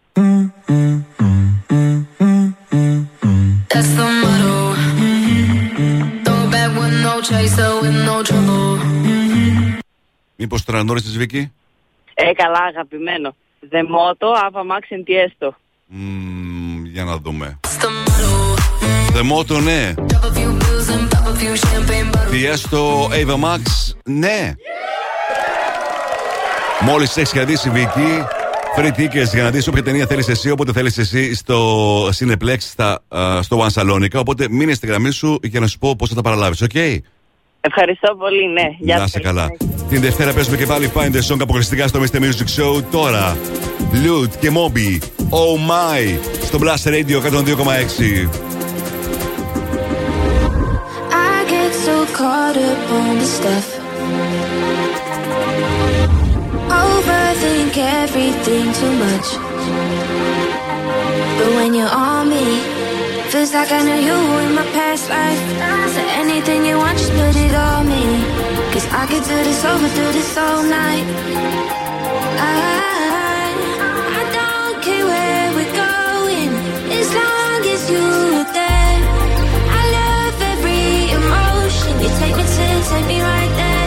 That's the motto. Throw it back with no chaser, with no trouble. Μήπως το αναγνώρισες, Βίκη. Ε, καλά, αγαπημένο. The Motto, Ava Max and Tiësto. Μμμ, για να δούμε. The Motto, ναι. Drop a few pills and pop a few champagne bottles. Tiësto, Ava Max, ναι. Μόλις έχεις κερδίσει, Βίκη, free tickets για να δεις όποια ταινία θέλεις εσύ, όποτε θέλεις εσύ στο Cineplexx, στα, α, στο One Salonica. Οπότε μείνε στη γραμμή σου για να σου πω πώς θα τα παραλάβεις, οκ; Ευχαριστώ πολύ, ναι. Γεια Να σας, είσαι καλή καλά. συνέχεια. Την Δευτέρα παίζουμε και πάλι Find the Song αποκλειστικά στο Mr. Music Show. Τώρα, Loot και Moby, Oh My, στο Blast Radio 102,6. I get so caught up on the stuff. Overthink everything too much. But when you're on me, feels like I knew you in my past life. So anything you want, just put it on me. Cause I could do this over, do this all night. I, I don't care where we're going, as long as you're there. I love every emotion. You take me to, take me right there.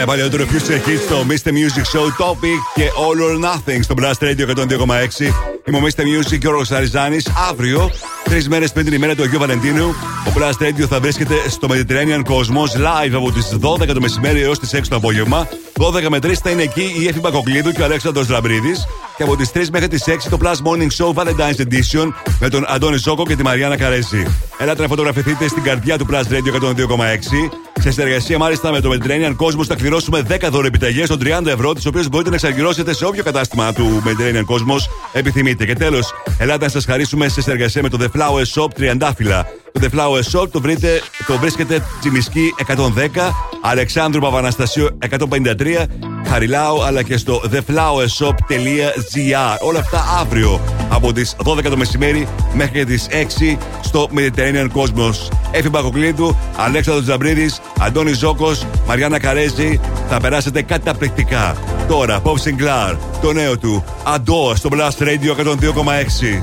Ένα παλιότερο future hit στο Mr. Music Show Topic και All or Nothing στο Blast Radio 102,6. Είμαι ο Mr. Music και ο Ρος Αριζάνης. Αύριο, τρεις μέρες πριν την ημέρα του Αγίου Βαλεντίνου, ο Blast Radio θα βρίσκεται στο Mediterranean Cosmos live από τις 12 το μεσημέρι έως τις 6 το απόγευμα. 12 με 3 θα είναι εκεί η Εφη Μπακοκλίδου και ο Αλέξανδρος Λαμπρίδης. Και από τις 3 μέχρι τις 6 το Plus Morning Show Valentine's Edition με τον Αντώνη Σόκο και τη Μαριάννα Καρέζη. Ελάτε να φωτογραφηθείτε στην καρδιά του Plus Radio 102,6. Σε συνεργασία μάλιστα με το Mediterranean Cosmos θα κληρώσουμε 10 δωρεπιταγέ των 30 ευρώ, τις οποίες μπορείτε να εξαργυρώσετε σε όποιο κατάστημα του Mediterranean Cosmos επιθυμείτε. Και τέλος, ελάτε να σας χαρίσουμε σε συνεργασία με το The Flower Shop Τριαντάφυλλα. Το The Flower Shop το, βρείτε, το βρίσκεται Τσιμισκή 110, Αλεξάνδρου Παπαναστασίου 153, Χαριλάου αλλά και στο theflowershop.gr. Όλα αυτά αύριο από τις 12 το μεσημέρι μέχρι και τις 6 στο Mediterranean Cosmos. Έφη Μπακοκλήτου, Αλέξανδρος Τζαμπρίδης, Αντώνης Ζόκος, Μαριάννα Καρέζη. Θα περάσετε καταπληκτικά. Τώρα, Pop Sinclair, το νέο του, Αντώ στο Blast Radio 102,6.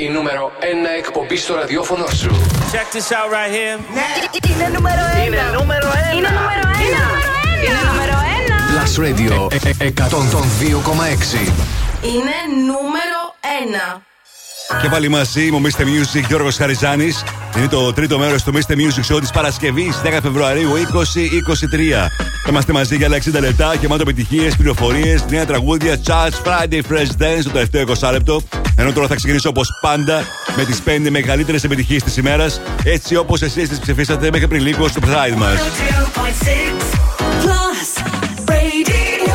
Η νούμερο 1 εκπομπή στο ραδιόφωνο σου. Check this out right here. Ναι, είναι νούμερο 1. Είναι νούμερο ένα. Είναι νούμερο 1. Είναι νούμερο 1. Plus Radio ε, ε, 102,6. Είναι νούμερο 1. Και πάλι μαζί μου, Mr. Music, Γιώργος Χαριζάνης. Είναι το τρίτο μέρος του Mr. Music Show της Παρασκευής, 10 Φεβρουαρίου 2023. Είμαστε μαζί για άλλα 60 λεπτά, γεμάτο επιτυχίες, πληροφορίες, νέα τραγούδια, charts, Friday Fresh Dance, το τελευταίο 20 λεπτό. Ενώ τώρα θα ξεκινήσω όπως πάντα με τις 5 μεγαλύτερες επιτυχίες της ημέρας, έτσι όπως εσείς τις ψηφίσατε μέχρι πριν λίγο στο Pride μας. Plus Radio.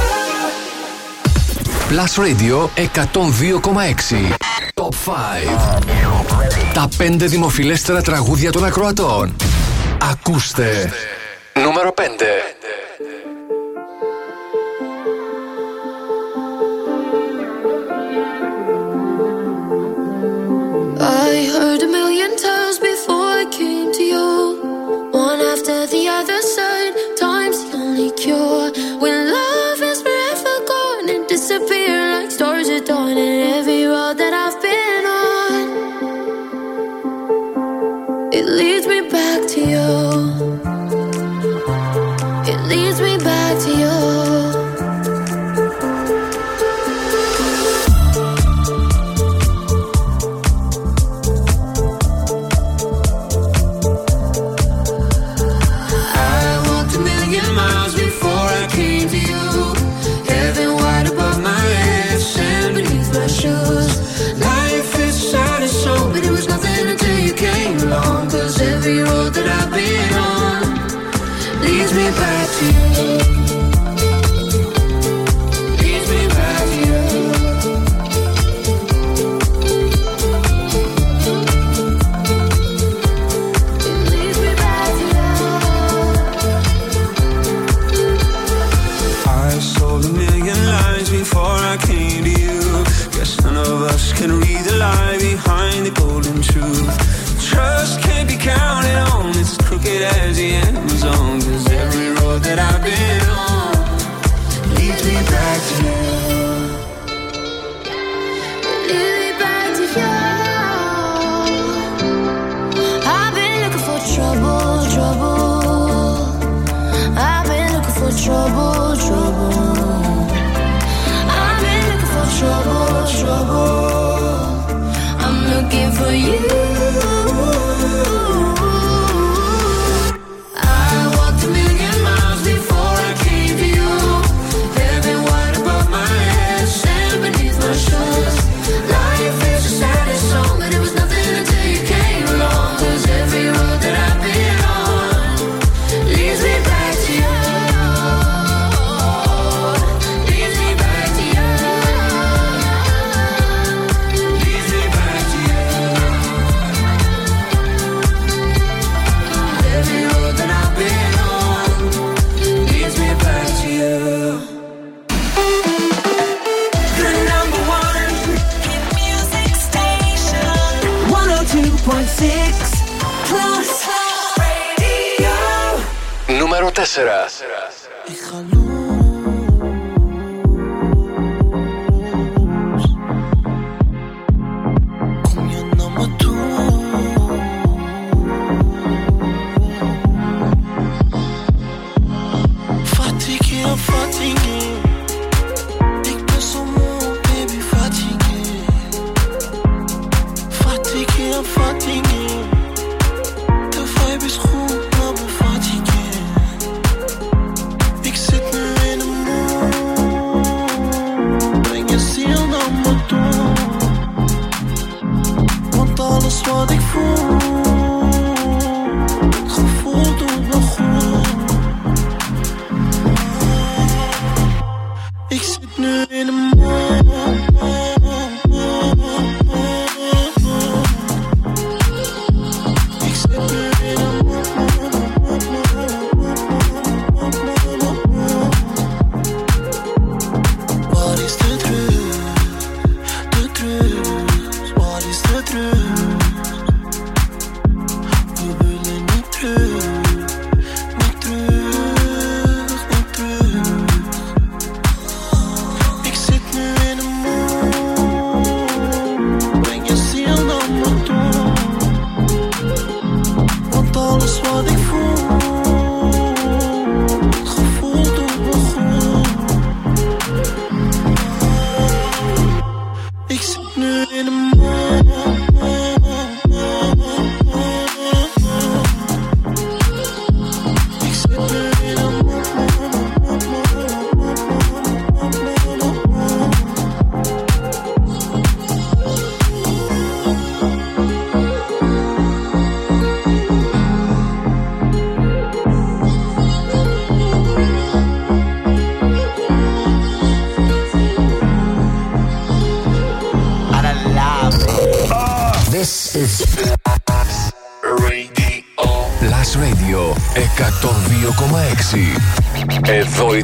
Plus Radio 102,6. Top 5. Τα 5 δημοφιλέστερα τραγούδια των ακροατών. Ακούστε. Νούμερο 5. I heard a million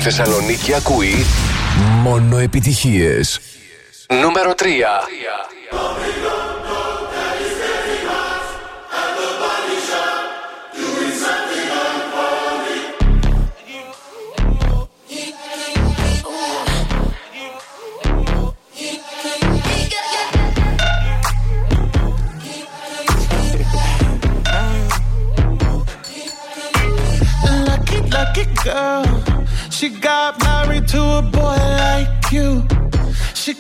Θεσσαλονίκη ακούει μόνο επιτυχίες. Νούμερο 3.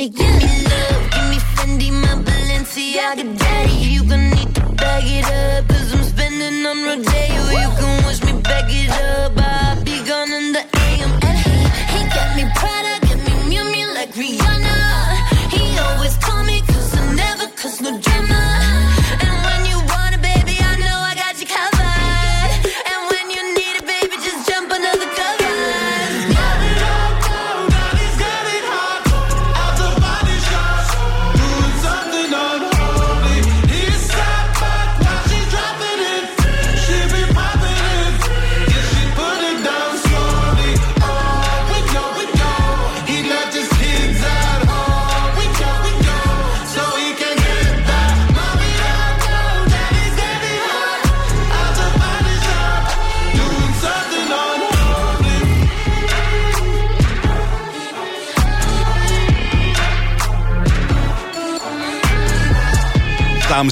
attic, give me love, give me Fendi, my Balenciaga, daddy. You gonna need to bag it up,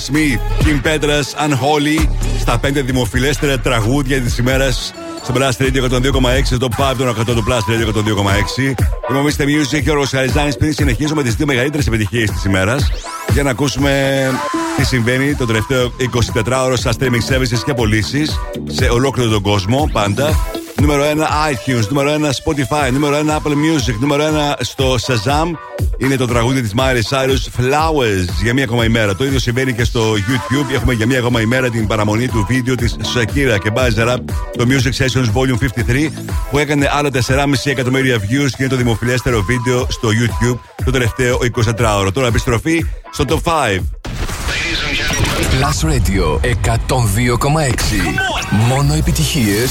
Smith, Kim Petras, Unholy στα πέντε δημοφιλέστερα τραγούδια της ημέρας στο Blast Radio 102,6, στο Top 5 των 100 του Blast Radio 102,6. Είμαι ο Mr. Music και ο Ρος Χαριζάνης πριν συνεχίζουμε τις δύο μεγαλύτερες επιτυχίες της ημέρας για να ακούσουμε τι συμβαίνει το τελευταίο 24ωρο στα streaming services και πωλήσεις σε ολόκληρο τον κόσμο πάντα νούμερο 1 iTunes, νούμερο 1 Spotify, νούμερο 1 Apple Music, νούμερο 1 στο Shazam είναι το τραγούδι της Miley Cyrus Flowers για μία ακόμα ημέρα. Το ίδιο συμβαίνει και στο YouTube. Έχουμε για μία ακόμα ημέρα την παραμονή του βίντεο της Shakira και Bajara, το Music Sessions Volume 53, που έκανε άλλα 4,5 εκατομμύρια views και είναι το δημοφιλέστερο βίντεο στο YouTube το τελευταίο 24ωρο. Τώρα επιστροφή στο Top 5. Plus Radio 102,6 Μόνο επιτυχίες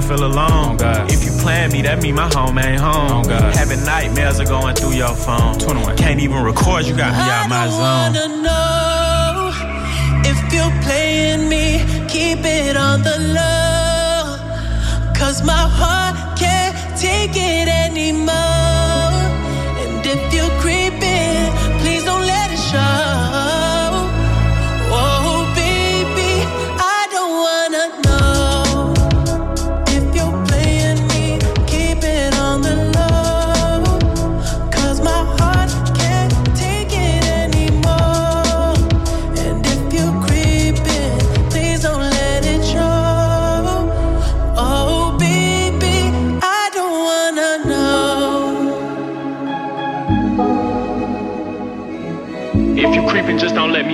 still feel alone. Oh, God. If you plan me, that mean my home ain't home. Oh, God. Having nightmares are going through your phone. 21. Can't even record, you got me out my zone. I wanna know if you're playing me, keep it on the low. Cause my heart can't take it anymore.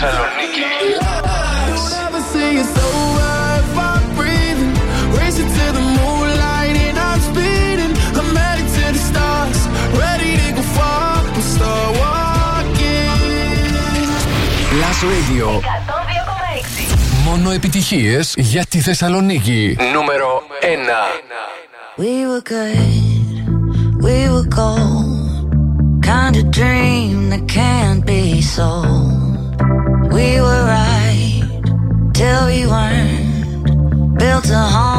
Θεσσαλονίκη. Radio. 102,6 Μόνο επιτυχίες για τη Θεσσαλονίκη. Νούμερο 1 We were good, we were gold. Kind of dream that can't be sold we were right till we weren't. Built a home.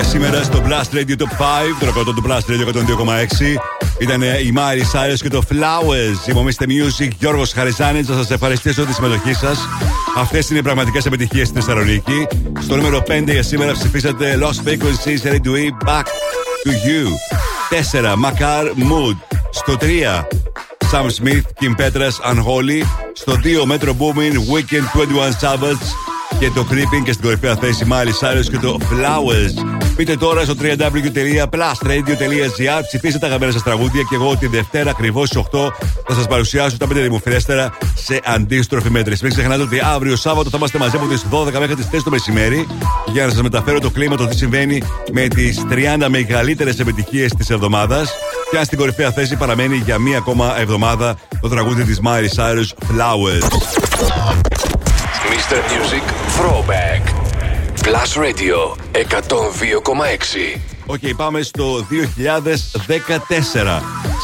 Για σήμερα στο Blast Radio Top 5, το ρεκόρdo του Blast Radio 102,6. Ήταν η Μάρι Cyrus και το Flowers. Υπομείστε Music, Γιώργος Χαριζάνης. Θα σας ευχαριστήσω τη συμμετοχή σας. Αυτές είναι οι πραγματικές επιτυχίες στη Θεσσαλονίκη. Στο νούμερο 5 για σήμερα ψηφίσατε Lost Frequencies, Ready to Eat, Back to You. 4. Macar Mood. Στο 3. Sam Smith, Kim Petras, Unholy. Στο 2. Metro Boomin, Weekend 21 Savage και το Creeping και στην κορυφαία θέση Miley Cyrus και το Flowers. Πείτε τώρα στο www.plustradio.gr ψηφίστε τα αγαπημένα σας τραγούδια και εγώ τη Δευτέρα ακριβώς στις 8 θα σας παρουσιάσω τα πέντε δημοφιλέστερα σε αντίστροφη μέτρηση. Μην ξεχνάτε ότι αύριο Σάββατο θα είμαστε μαζί από τις 12 μέχρι τις 4 το μεσημέρι για να σας μεταφέρω το κλίμα, το τι συμβαίνει με τις 30 μεγαλύτερες επιτυχίες της εβδομάδας. Και αν στην κορυφαία θέση παραμένει για μία ακόμα εβδομάδα το τραγούδι της Miley Cyrus Flowers. Mr. Music Throwback. Plus Radio 102,6. Οκ, πάμε στο 2014.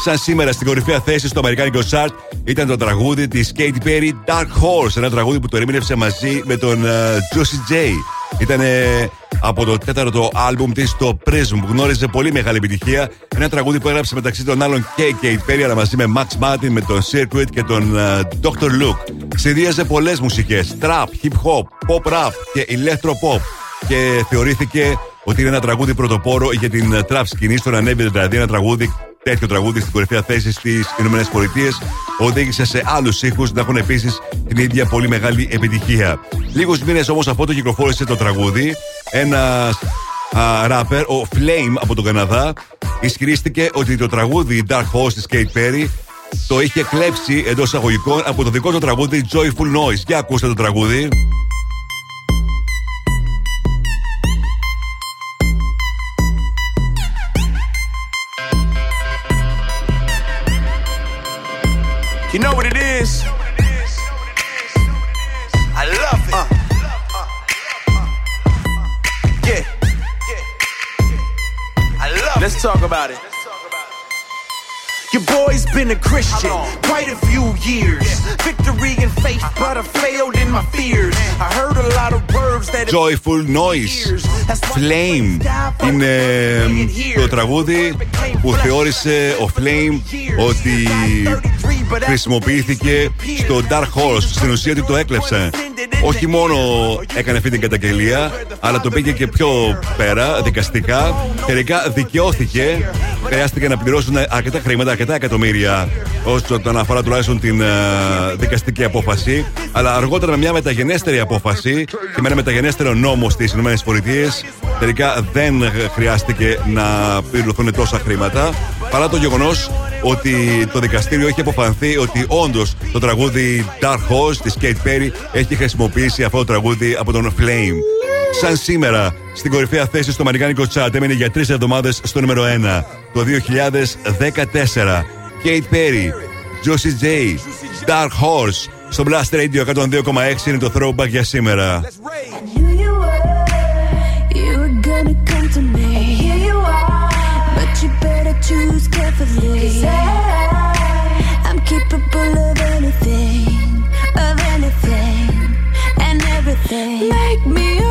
Σαν σήμερα στην κορυφαία θέση στο Αμερικάνικο Chart ήταν το τραγούδι της Katy Perry Dark Horse. Ένα τραγούδι που το ερμήνευσε μαζί με τον ε, Juicy J. Ήταν από το τέταρτο άλμπουμ της το Prism που γνώρισε πολύ μεγάλη επιτυχία. Ένα τραγούδι που έγραψε μεταξύ των άλλων και η Katy Perry αλλά μαζί με Max Martin, με τον Cirkut και τον ε, Dr. Luke. Συνδύαζε πολλές μουσικές, trap, hip hop, pop rap και electro pop και θεωρήθηκε ότι είναι ένα τραγούδι πρωτοπόρο για την ε, trap σκηνή. Στο να ανέβει δηλαδή ένα τραγούδι, τέτοιο τραγούδι στην κορυφαία θέση στις ΗΠΑ, οδήγησε σε άλλους ήχους να έχουν επίσης την ίδια πολύ μεγάλη επιτυχία. Λίγους μήνες όμως αυτό το κυκλοφόρησε το τραγούδι. Ένας ράπερ, ο Flame από τον Καναδά, ισχυρίστηκε ότι το τραγούδι Dark Horse της Kate Perry το είχε κλέψει εντός εισαγωγικών από το δικό του τραγούδι Joyful Noise. Για ακούστε το τραγούδι. You know what it is? I love it. Uh. yeah. I love it. Let's talk about it. Your boy's been a Christian quite a few years. Victory in faith, but I failed in my fears. I heard a lot of words that Joyful Noise. Flame. Είναι το τραγούδι που θεώρησε ο Flame ότι χρησιμοποιήθηκε στο Dark Horse. Στην ουσία ότι το έκλεψε. Όχι μόνο έκανε αυτή την καταγγελία, αλλά το πήγε και πιο πέρα, δικαστικά. Τελικά δικαιώθηκε. Χρειάστηκε να πληρώσουν αρκετά χρήματα, αρκετά εκατομμύρια, όσο το αναφορά τουλάχιστον την ε, δικαστική απόφαση. Αλλά αργότερα με μια μεταγενέστερη απόφαση και με ένα μεταγενέστερο νόμο στις ΗΠΑ, τελικά δεν χρειάστηκε να πληρωθούν τόσα χρήματα. Παρά το γεγονός ότι το δικαστήριο έχει αποφανθεί ότι όντως το τραγούδι Dark Horse της Kate Perry έχει χρησιμοποιήσει αυτό το τραγούδι από τον Flame. Σαν σήμερα, στην κορυφαία θέση στο Αμερικάνικο Chat έμεινε για τρεις εβδομάδες στο νούμερο 1 το 2014. Kate Perry, Josie J, Dark Horse. Στο Blast Radio 102,6 είναι το throwback για σήμερα. You were gonna come to me. And here you are. But you better choose carefully. Cause I, I'm capable of anything, of anything, and everything. Make me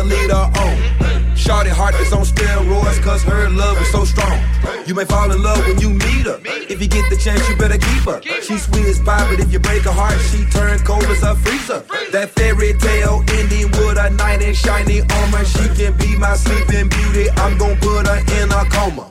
try lead her on. Shorty heart is on steroids cause her love is so strong. You may fall in love when you meet her. If you get the chance, you better keep her. She's sweet as pie, but if you break her heart, she turn cold as a freezer. That fairy tale ending with a knight in shiny armor. She can be my sleeping beauty. I'm gonna put her in a coma.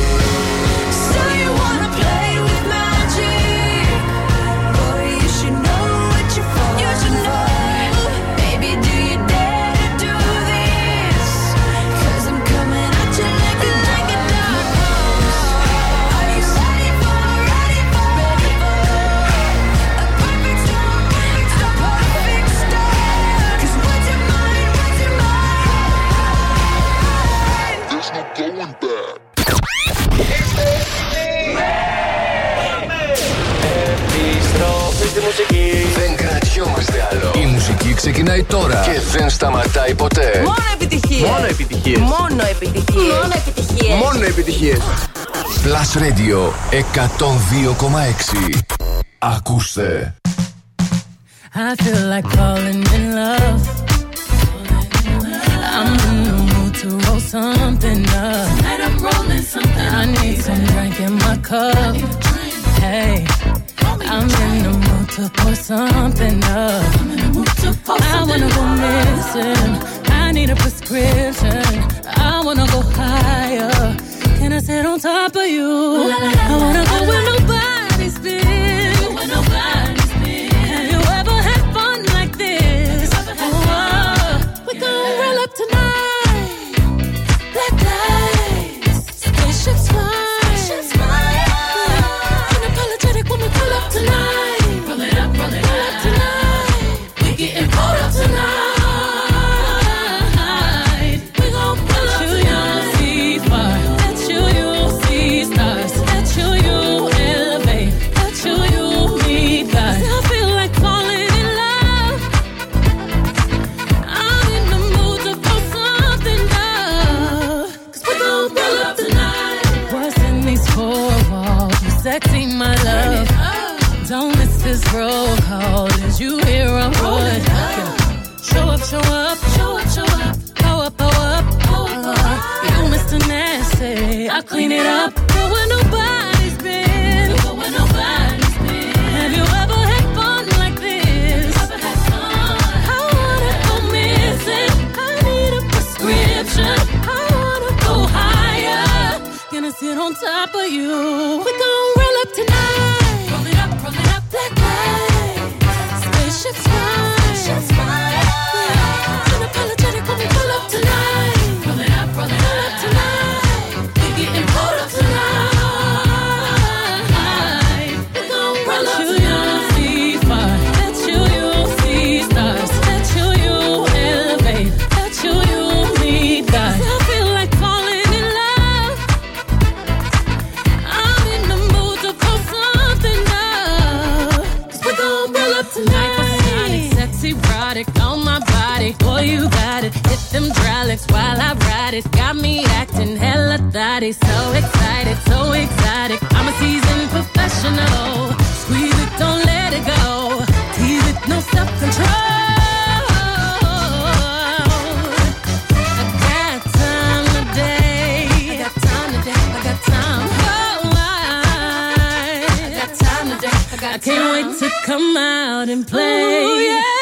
Η μουσική ξεκινάει τώρα και δεν σταματάει ποτέ. Μόνο επιτυχίες. Μόνο επιτυχίες. Μόνο επιτυχίες. Μόνο επιτυχίες. Μόνο επιτυχίες. Plus Radio 102,6. Ακούστε. I feel like falling in love. I'm in the mood to roll something up. Tonight I'm rolling something I need some drink in my cup. Hey, I'm in the mood to pour something up. I wanna go missing. I need a prescription. I wanna go higher. Can I sit on top of you? I wanna go where nobody's sexy, my love. Don't miss this roll call. Did you hear a word? Show up, show up, show up, show up. Go up, go up, go up. You Mr. Nasty, I clean it up. Go where nobody's been. Go where nobody's been. Have you ever had fun like this? I wanna go missing. I need a prescription. I wanna go higher. Gonna sit on top of you. We gon' come out and play. Ooh, yeah,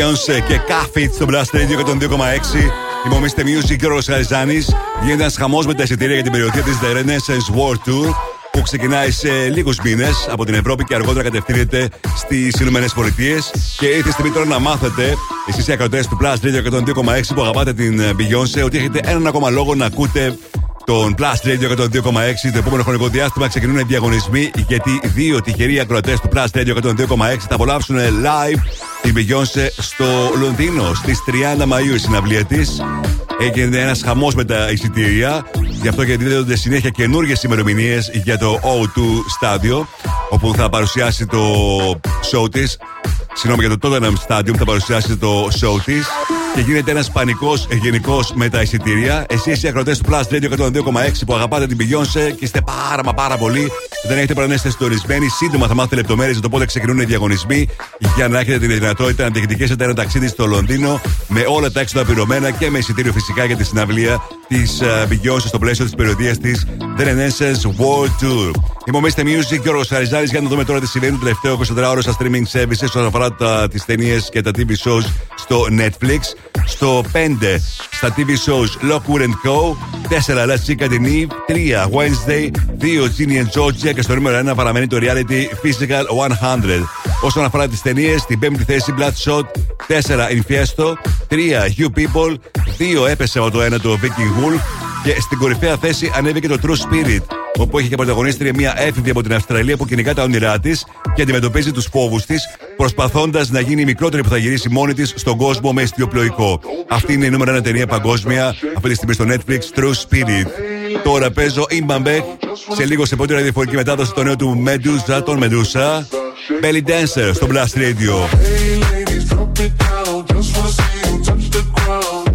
up. Beyoncé και Κάφιτ στο Blast Radio 102,6. Υπομείστε Music και ο Χαριζάνη. Γίνεται ένας χαμός με τα εισιτήρια για την περιοδία της The Renaissance World Tour που ξεκινάει σε λίγους μήνες από την Ευρώπη και αργότερα κατευθύνεται στις Ηνωμένες Πολιτείες. Και ήρθε η στιγμή τώρα να μάθετε, εσείς οι ακροτές του Plus Radio 102,6 που αγαπάτε την ε, Beyoncé, ότι έχετε έναν ακόμα λόγο να ακούτε τον Plus Radio 102,6 το επόμενο χρονικό διάστημα ξεκινούν οι διαγωνισμοί γιατί δύο τυχεροί ακροατές του Plus Radio 102,6 θα απολαύσουν live την Beyoncé στο Λονδίνο στις 30 Μαου η συναυλία της. Έγινε ένας χαμός με τα εισιτήρια. Γι' αυτό και δίδονται συνέχεια καινούργιες ημερομηνίες για το O2 στάδιο, όπου θα παρουσιάσει το show της. Συγγνώμη για το Tottenham Stadium θα παρουσιάσει το show της. Και γίνεται ένας πανικός γενικός με τα εισιτήρια. Εσείς οι ακροτές του Plus Radio 102,6 που αγαπάτε την Beyoncé και είστε πάρα μα πάρα πολύ. Δεν έχετε παρά να είστε συντονισμένοι. Σύντομα θα μάθετε λεπτομέρειες για το πότε ξεκινούν οι διαγωνισμοί για να έχετε τη δυνατότητα να διεκδικήσετε ένα ταξίδι στο Λονδίνο με όλα τα έξοδα πληρωμένα και με εισιτήριο φυσικά για τη συναυλία της Beyoncé στο πλαίσιο της περιοδίας της The Renaissance World Tour. Υπομείστε Music και ο Χαριζάρη για να δούμε τώρα τι συμβαίνει το τελευταίο 24ωρο στα streaming services όσον αφορά τις ταινίες και τα TV shows στο Netflix. Στο 5 στα TV shows Lockwood Co. 4 La Chica de Neve. 3 Wednesday. 2 Ginny and Georgia. Και στο νούμερο 1 παραμένει το reality Physical 100. Όσον αφορά τι ταινίε, στην 5η θέση Bloodshot. 4 Infiesto. 3 You People. 2 έπεσε από το 1 το Viking Wolf. Και στην κορυφαία θέση ανέβηκε το True Spirit, όπου έχει και πρωταγωνίστρια μια έφηβη από την Αυστραλία που κυνηγά τα όνειρά της και αντιμετωπίζει τους φόβους της, προσπαθώντας να γίνει η μικρότερη που θα γυρίσει μόνη της στον κόσμο με ιστιοπλοϊκό. Αυτή είναι η νούμερα ένα ταινία παγκόσμια, αυτή τη στιγμή στο Netflix, True Spirit. Τώρα παίζω Imbambek, σε λίγο σε πρώτη ραδιοφωνική μετάδοση το νέο του Medusa, τον Medusa. Belly Dancer στο Blast Radio.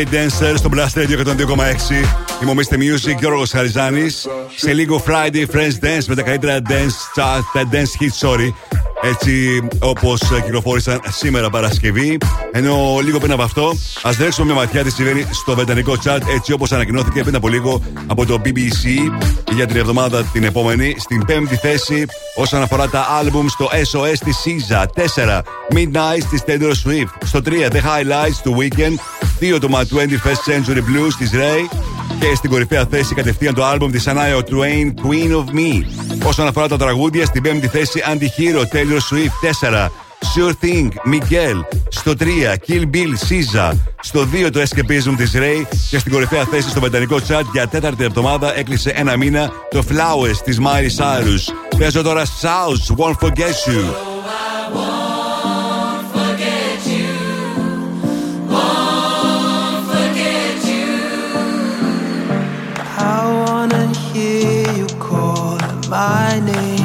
Belly Dancer στο Blast Radio 102,6. Είμαι ο Mr. Music, Γιώργο Χαριζάνη. Σε λίγο Friday Friends Dance με τα καλύτερα dance chart, τα dance hits, sorry. Έτσι όπως κυκλοφόρησαν σήμερα Παρασκευή. Ενώ λίγο πριν από αυτό, ας ρίξουμε μια ματιά τι συμβαίνει στο βρετανικό chart, έτσι όπως ανακοινώθηκε πριν από λίγο από το BBC για την εβδομάδα την επόμενη. Στην πέμπτη θέση όσον αφορά τα album στο SOS της SZA. 4. Midnight της Taylor Swift. Στο 3. The Highlights του Weekend. 2. Το My 21st Century Blues της Ray. Και στην κορυφαία θέση κατευθείαν το album της Anaya Twain Queen of Me. Όσον αφορά τα τραγούδια, στην πέμπτη θέση Anti-Hero Taylor Swift 4. Sure Thing, Miguel. Στο 3, Kill Bill, SZA. Στο 2, το Escapism της Ray. Και στην κορυφαία θέση στο βρετανικό chat για τέταρτη εβδομάδα έκλεισε ένα μήνα το Flowers της Miley Cyrus. Παίζω τώρα South, Won't Forget You. My name.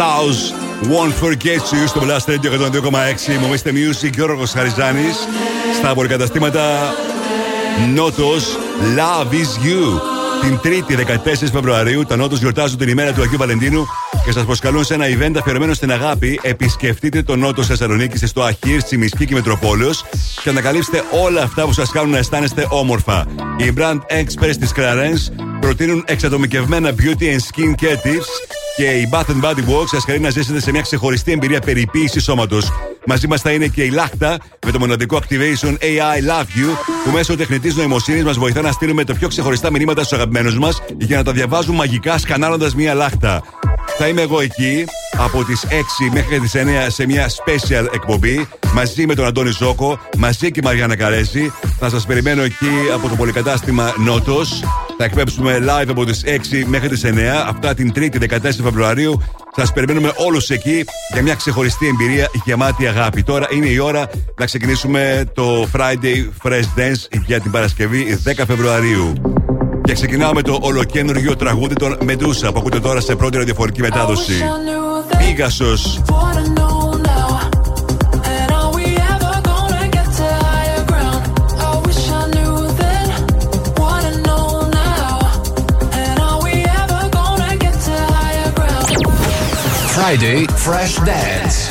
South Won't Forget You στο Blast Radio 102,6. Μου είστε Music Γιώργος Χαριζάνης. Στα πολυκαταστήματα Νότος Love is You. Την 3η 14 Φεβρουαρίου, τα Νότος γιορτάζουν την ημέρα του Αγίου Βαλεντίνου και σας προσκαλούν σε ένα event αφιερωμένο στην αγάπη. Επισκεφτείτε το Νότο Θεσσαλονίκη στο Αχύρ, Τσιμισκή και Μετροπόλεως και ανακαλύψτε όλα αυτά που σας κάνουν να αισθάνεστε όμορφα. Οι brand experts της Clarence προτείνουν εξατομικευμένα beauty and skin care tips και η Bath and Body Works σας καλεί να ζήσετε σε μια ξεχωριστή εμπειρία περιποίησης σώματος. Μαζί μας θα είναι και η Λάχτα με το μοναδικό Activation AI Love You που μέσω τεχνητής νοημοσύνης μας βοηθά να στείλουμε τα πιο ξεχωριστά μηνύματα στους αγαπημένους μας για να τα διαβάζουν μαγικά σκανάροντας μία λάχτα. Θα είμαι εγώ εκεί από τις 6 μέχρι τις 9 σε μια special εκπομπή μαζί με τον Αντώνη Ζόκο, μαζί και η Μαριάννα Καρέζη. Θα σας περιμένω εκεί από το πολυκατάστημα Νότος θα εκπέμψουμε live από τις 6 μέχρι τις 9. Αυτά την 3η 14 Φεβρουαρίου. Σας περιμένουμε όλους εκεί για μια ξεχωριστή εμπειρία γεμάτη αγάπη. Τώρα είναι η ώρα να ξεκινήσουμε το Friday Fresh Dance για την Παρασκευή 10 Φεβρουαρίου. Και ξεκινάμε το ολοκένουργιο τραγούδι των Μεντούσα που ακούτε τώρα σε πρώτη ραδιοφωνική μετάδοση. Μίγασος Friday Fresh Dance.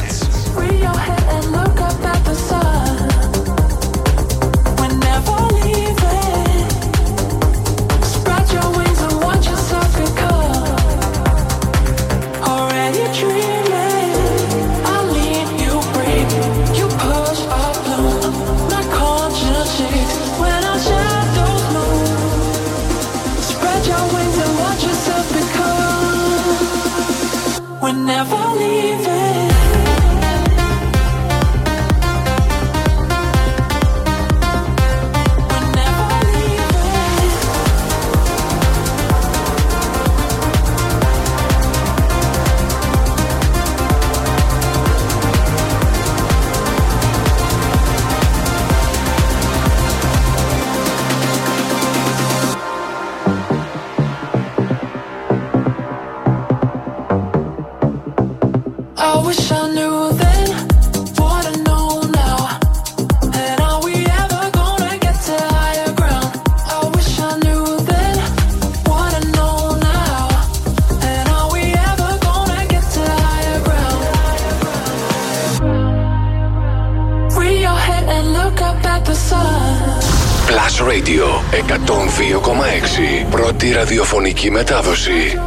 Πρώτη ραδιοφωνική μετάδοση.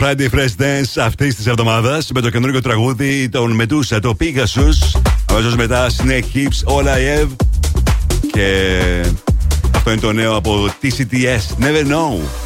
Friday Fresh Dance αυτής της εβδομάδας με το καινούργιο τραγούδι των Μετούσα, το Pegasus. Αμέσως μετά Snake Hips, All I Have. Και αυτό είναι το νέο από TCTS. Never know.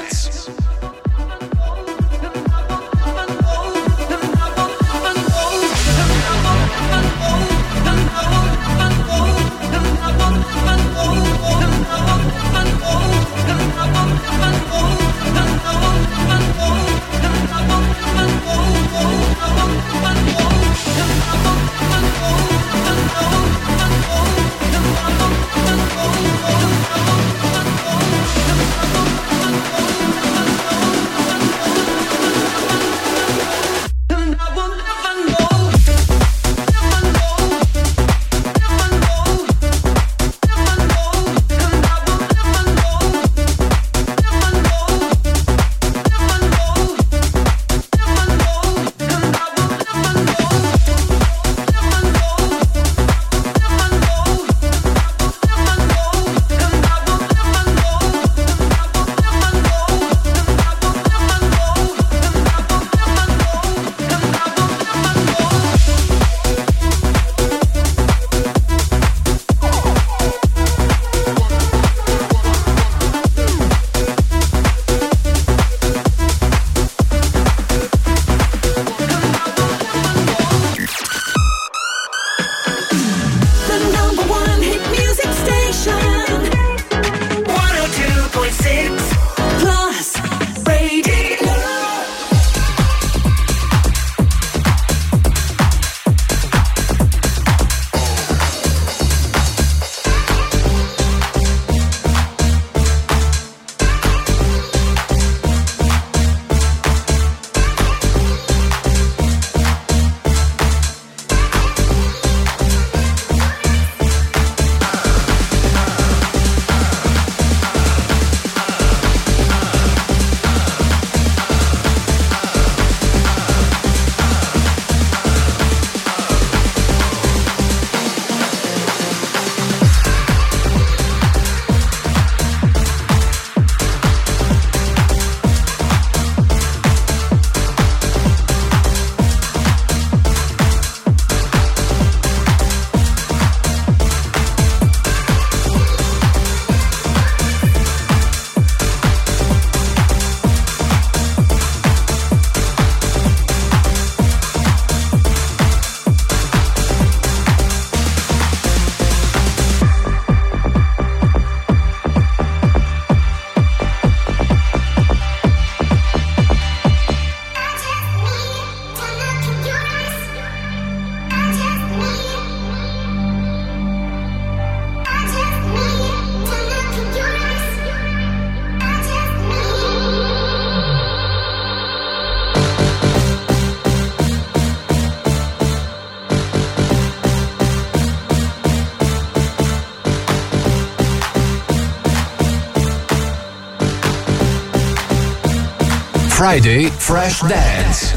Friday Fresh Dance.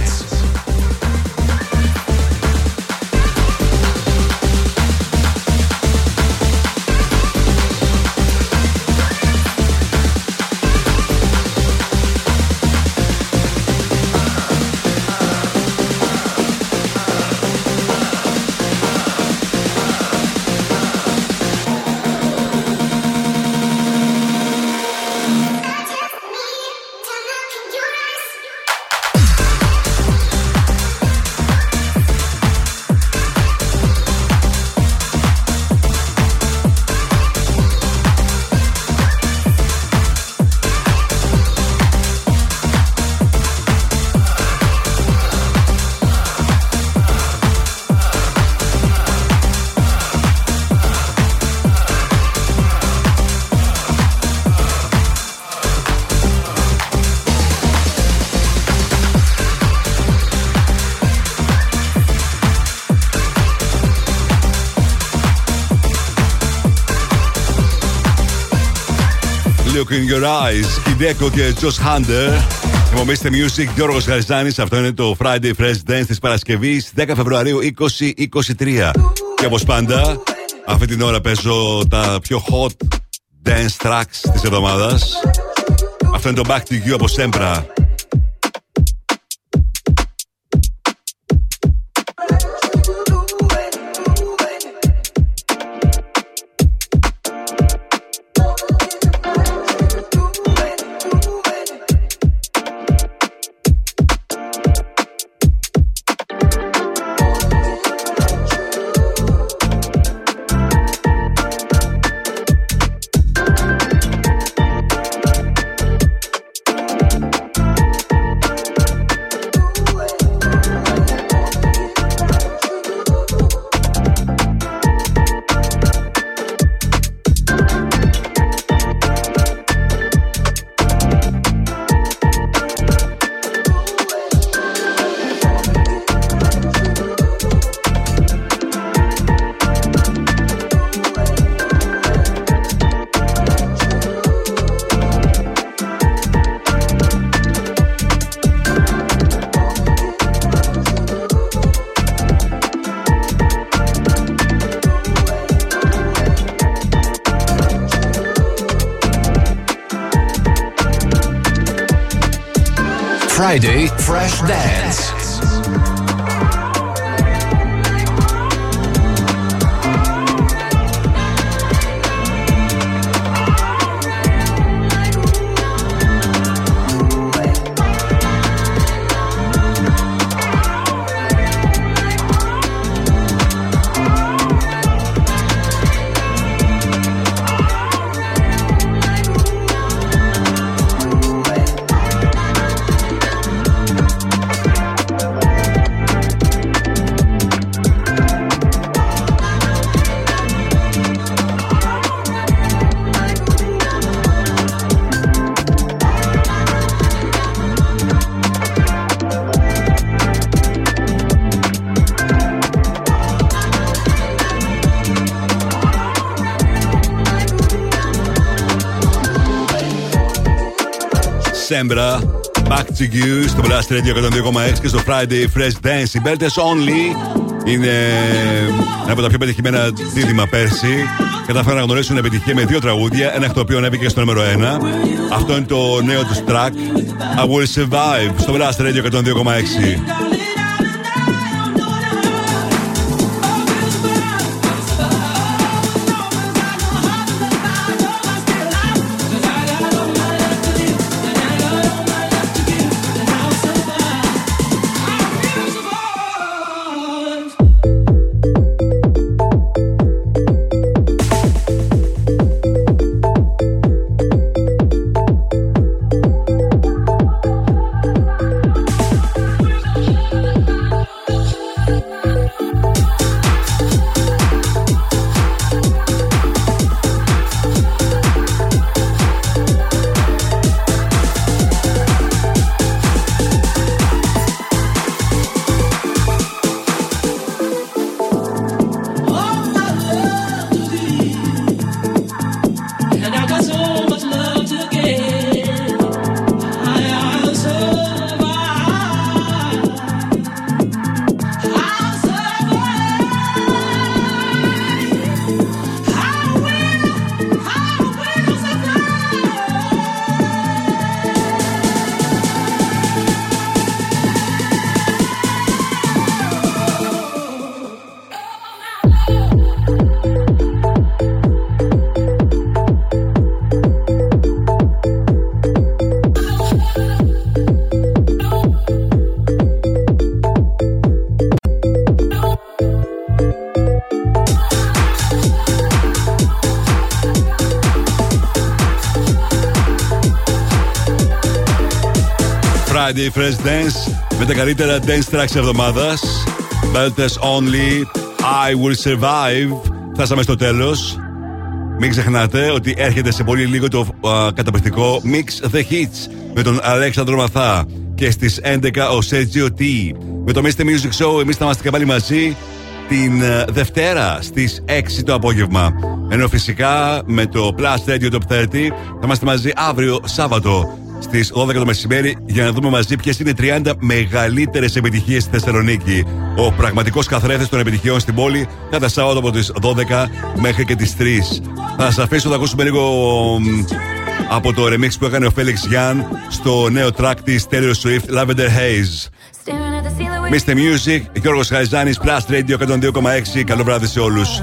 In your eyes. Κιντέκο και Josh Hunter. Θυμομίστε Music, Γιώργος Γαριζάνη. Αυτό είναι το Friday Fresh Dance της Παρασκευής 10 Φεβρουαρίου 2023. Και όπως πάντα, αυτή την ώρα παίζω τα πιο hot dance tracks της εβδομάδας. Αυτό είναι το Back to You από Σέμπρα. Friday Fresh Dance. Σέμπρα. Back to you στο Blast Radio 102,6 και στο Friday Fresh Dance. Οι Belters Only είναι ένα από τα πιο πετυχημένα δίδυμα πέρσι. Κατάφεραν να γνωρίσουν επιτυχία με δύο τραγούδια. Ένα εκ των οποίων έμπηκε στο νούμερο 1. Αυτό είναι το νέο τους track. I will survive στο Blast Radio 102,6. Fresh Dance με τα καλύτερα dance tracks εβδομάδας. Belters Only, I Will Survive. Φτάσαμε στο τέλος. Μην ξεχνάτε ότι έρχεται σε πολύ λίγο το α, καταπληκτικό Mix the Hits με τον Αλέξανδρο Μαθά. Και στις 11 ο Sergio T. Με το Mr. Music Show εμείς θα είμαστε και πάλι μαζί την ε, Δευτέρα στις 6 το απόγευμα. Ενώ φυσικά με το Plus Radio Top 30 θα είμαστε μαζί αύριο Σάββατο στις 12 το μεσημέρι για να δούμε μαζί ποιες είναι οι 30 μεγαλύτερες επιτυχίες στη Θεσσαλονίκη. Ο πραγματικός καθρέφτης των επιτυχιών στην πόλη κάθε Σάββατο από τις 12 μέχρι και τις 3. Θα σας αφήσω να ακούσουμε λίγο μ, από το remix που έκανε ο Φέληξ Γιάν στο νέο track της Taylor Swift Lavender Haze. Mr. Music, Γιώργος Χαϊζάνης, Plus Radio 102,6. Καλό βράδυ σε όλους.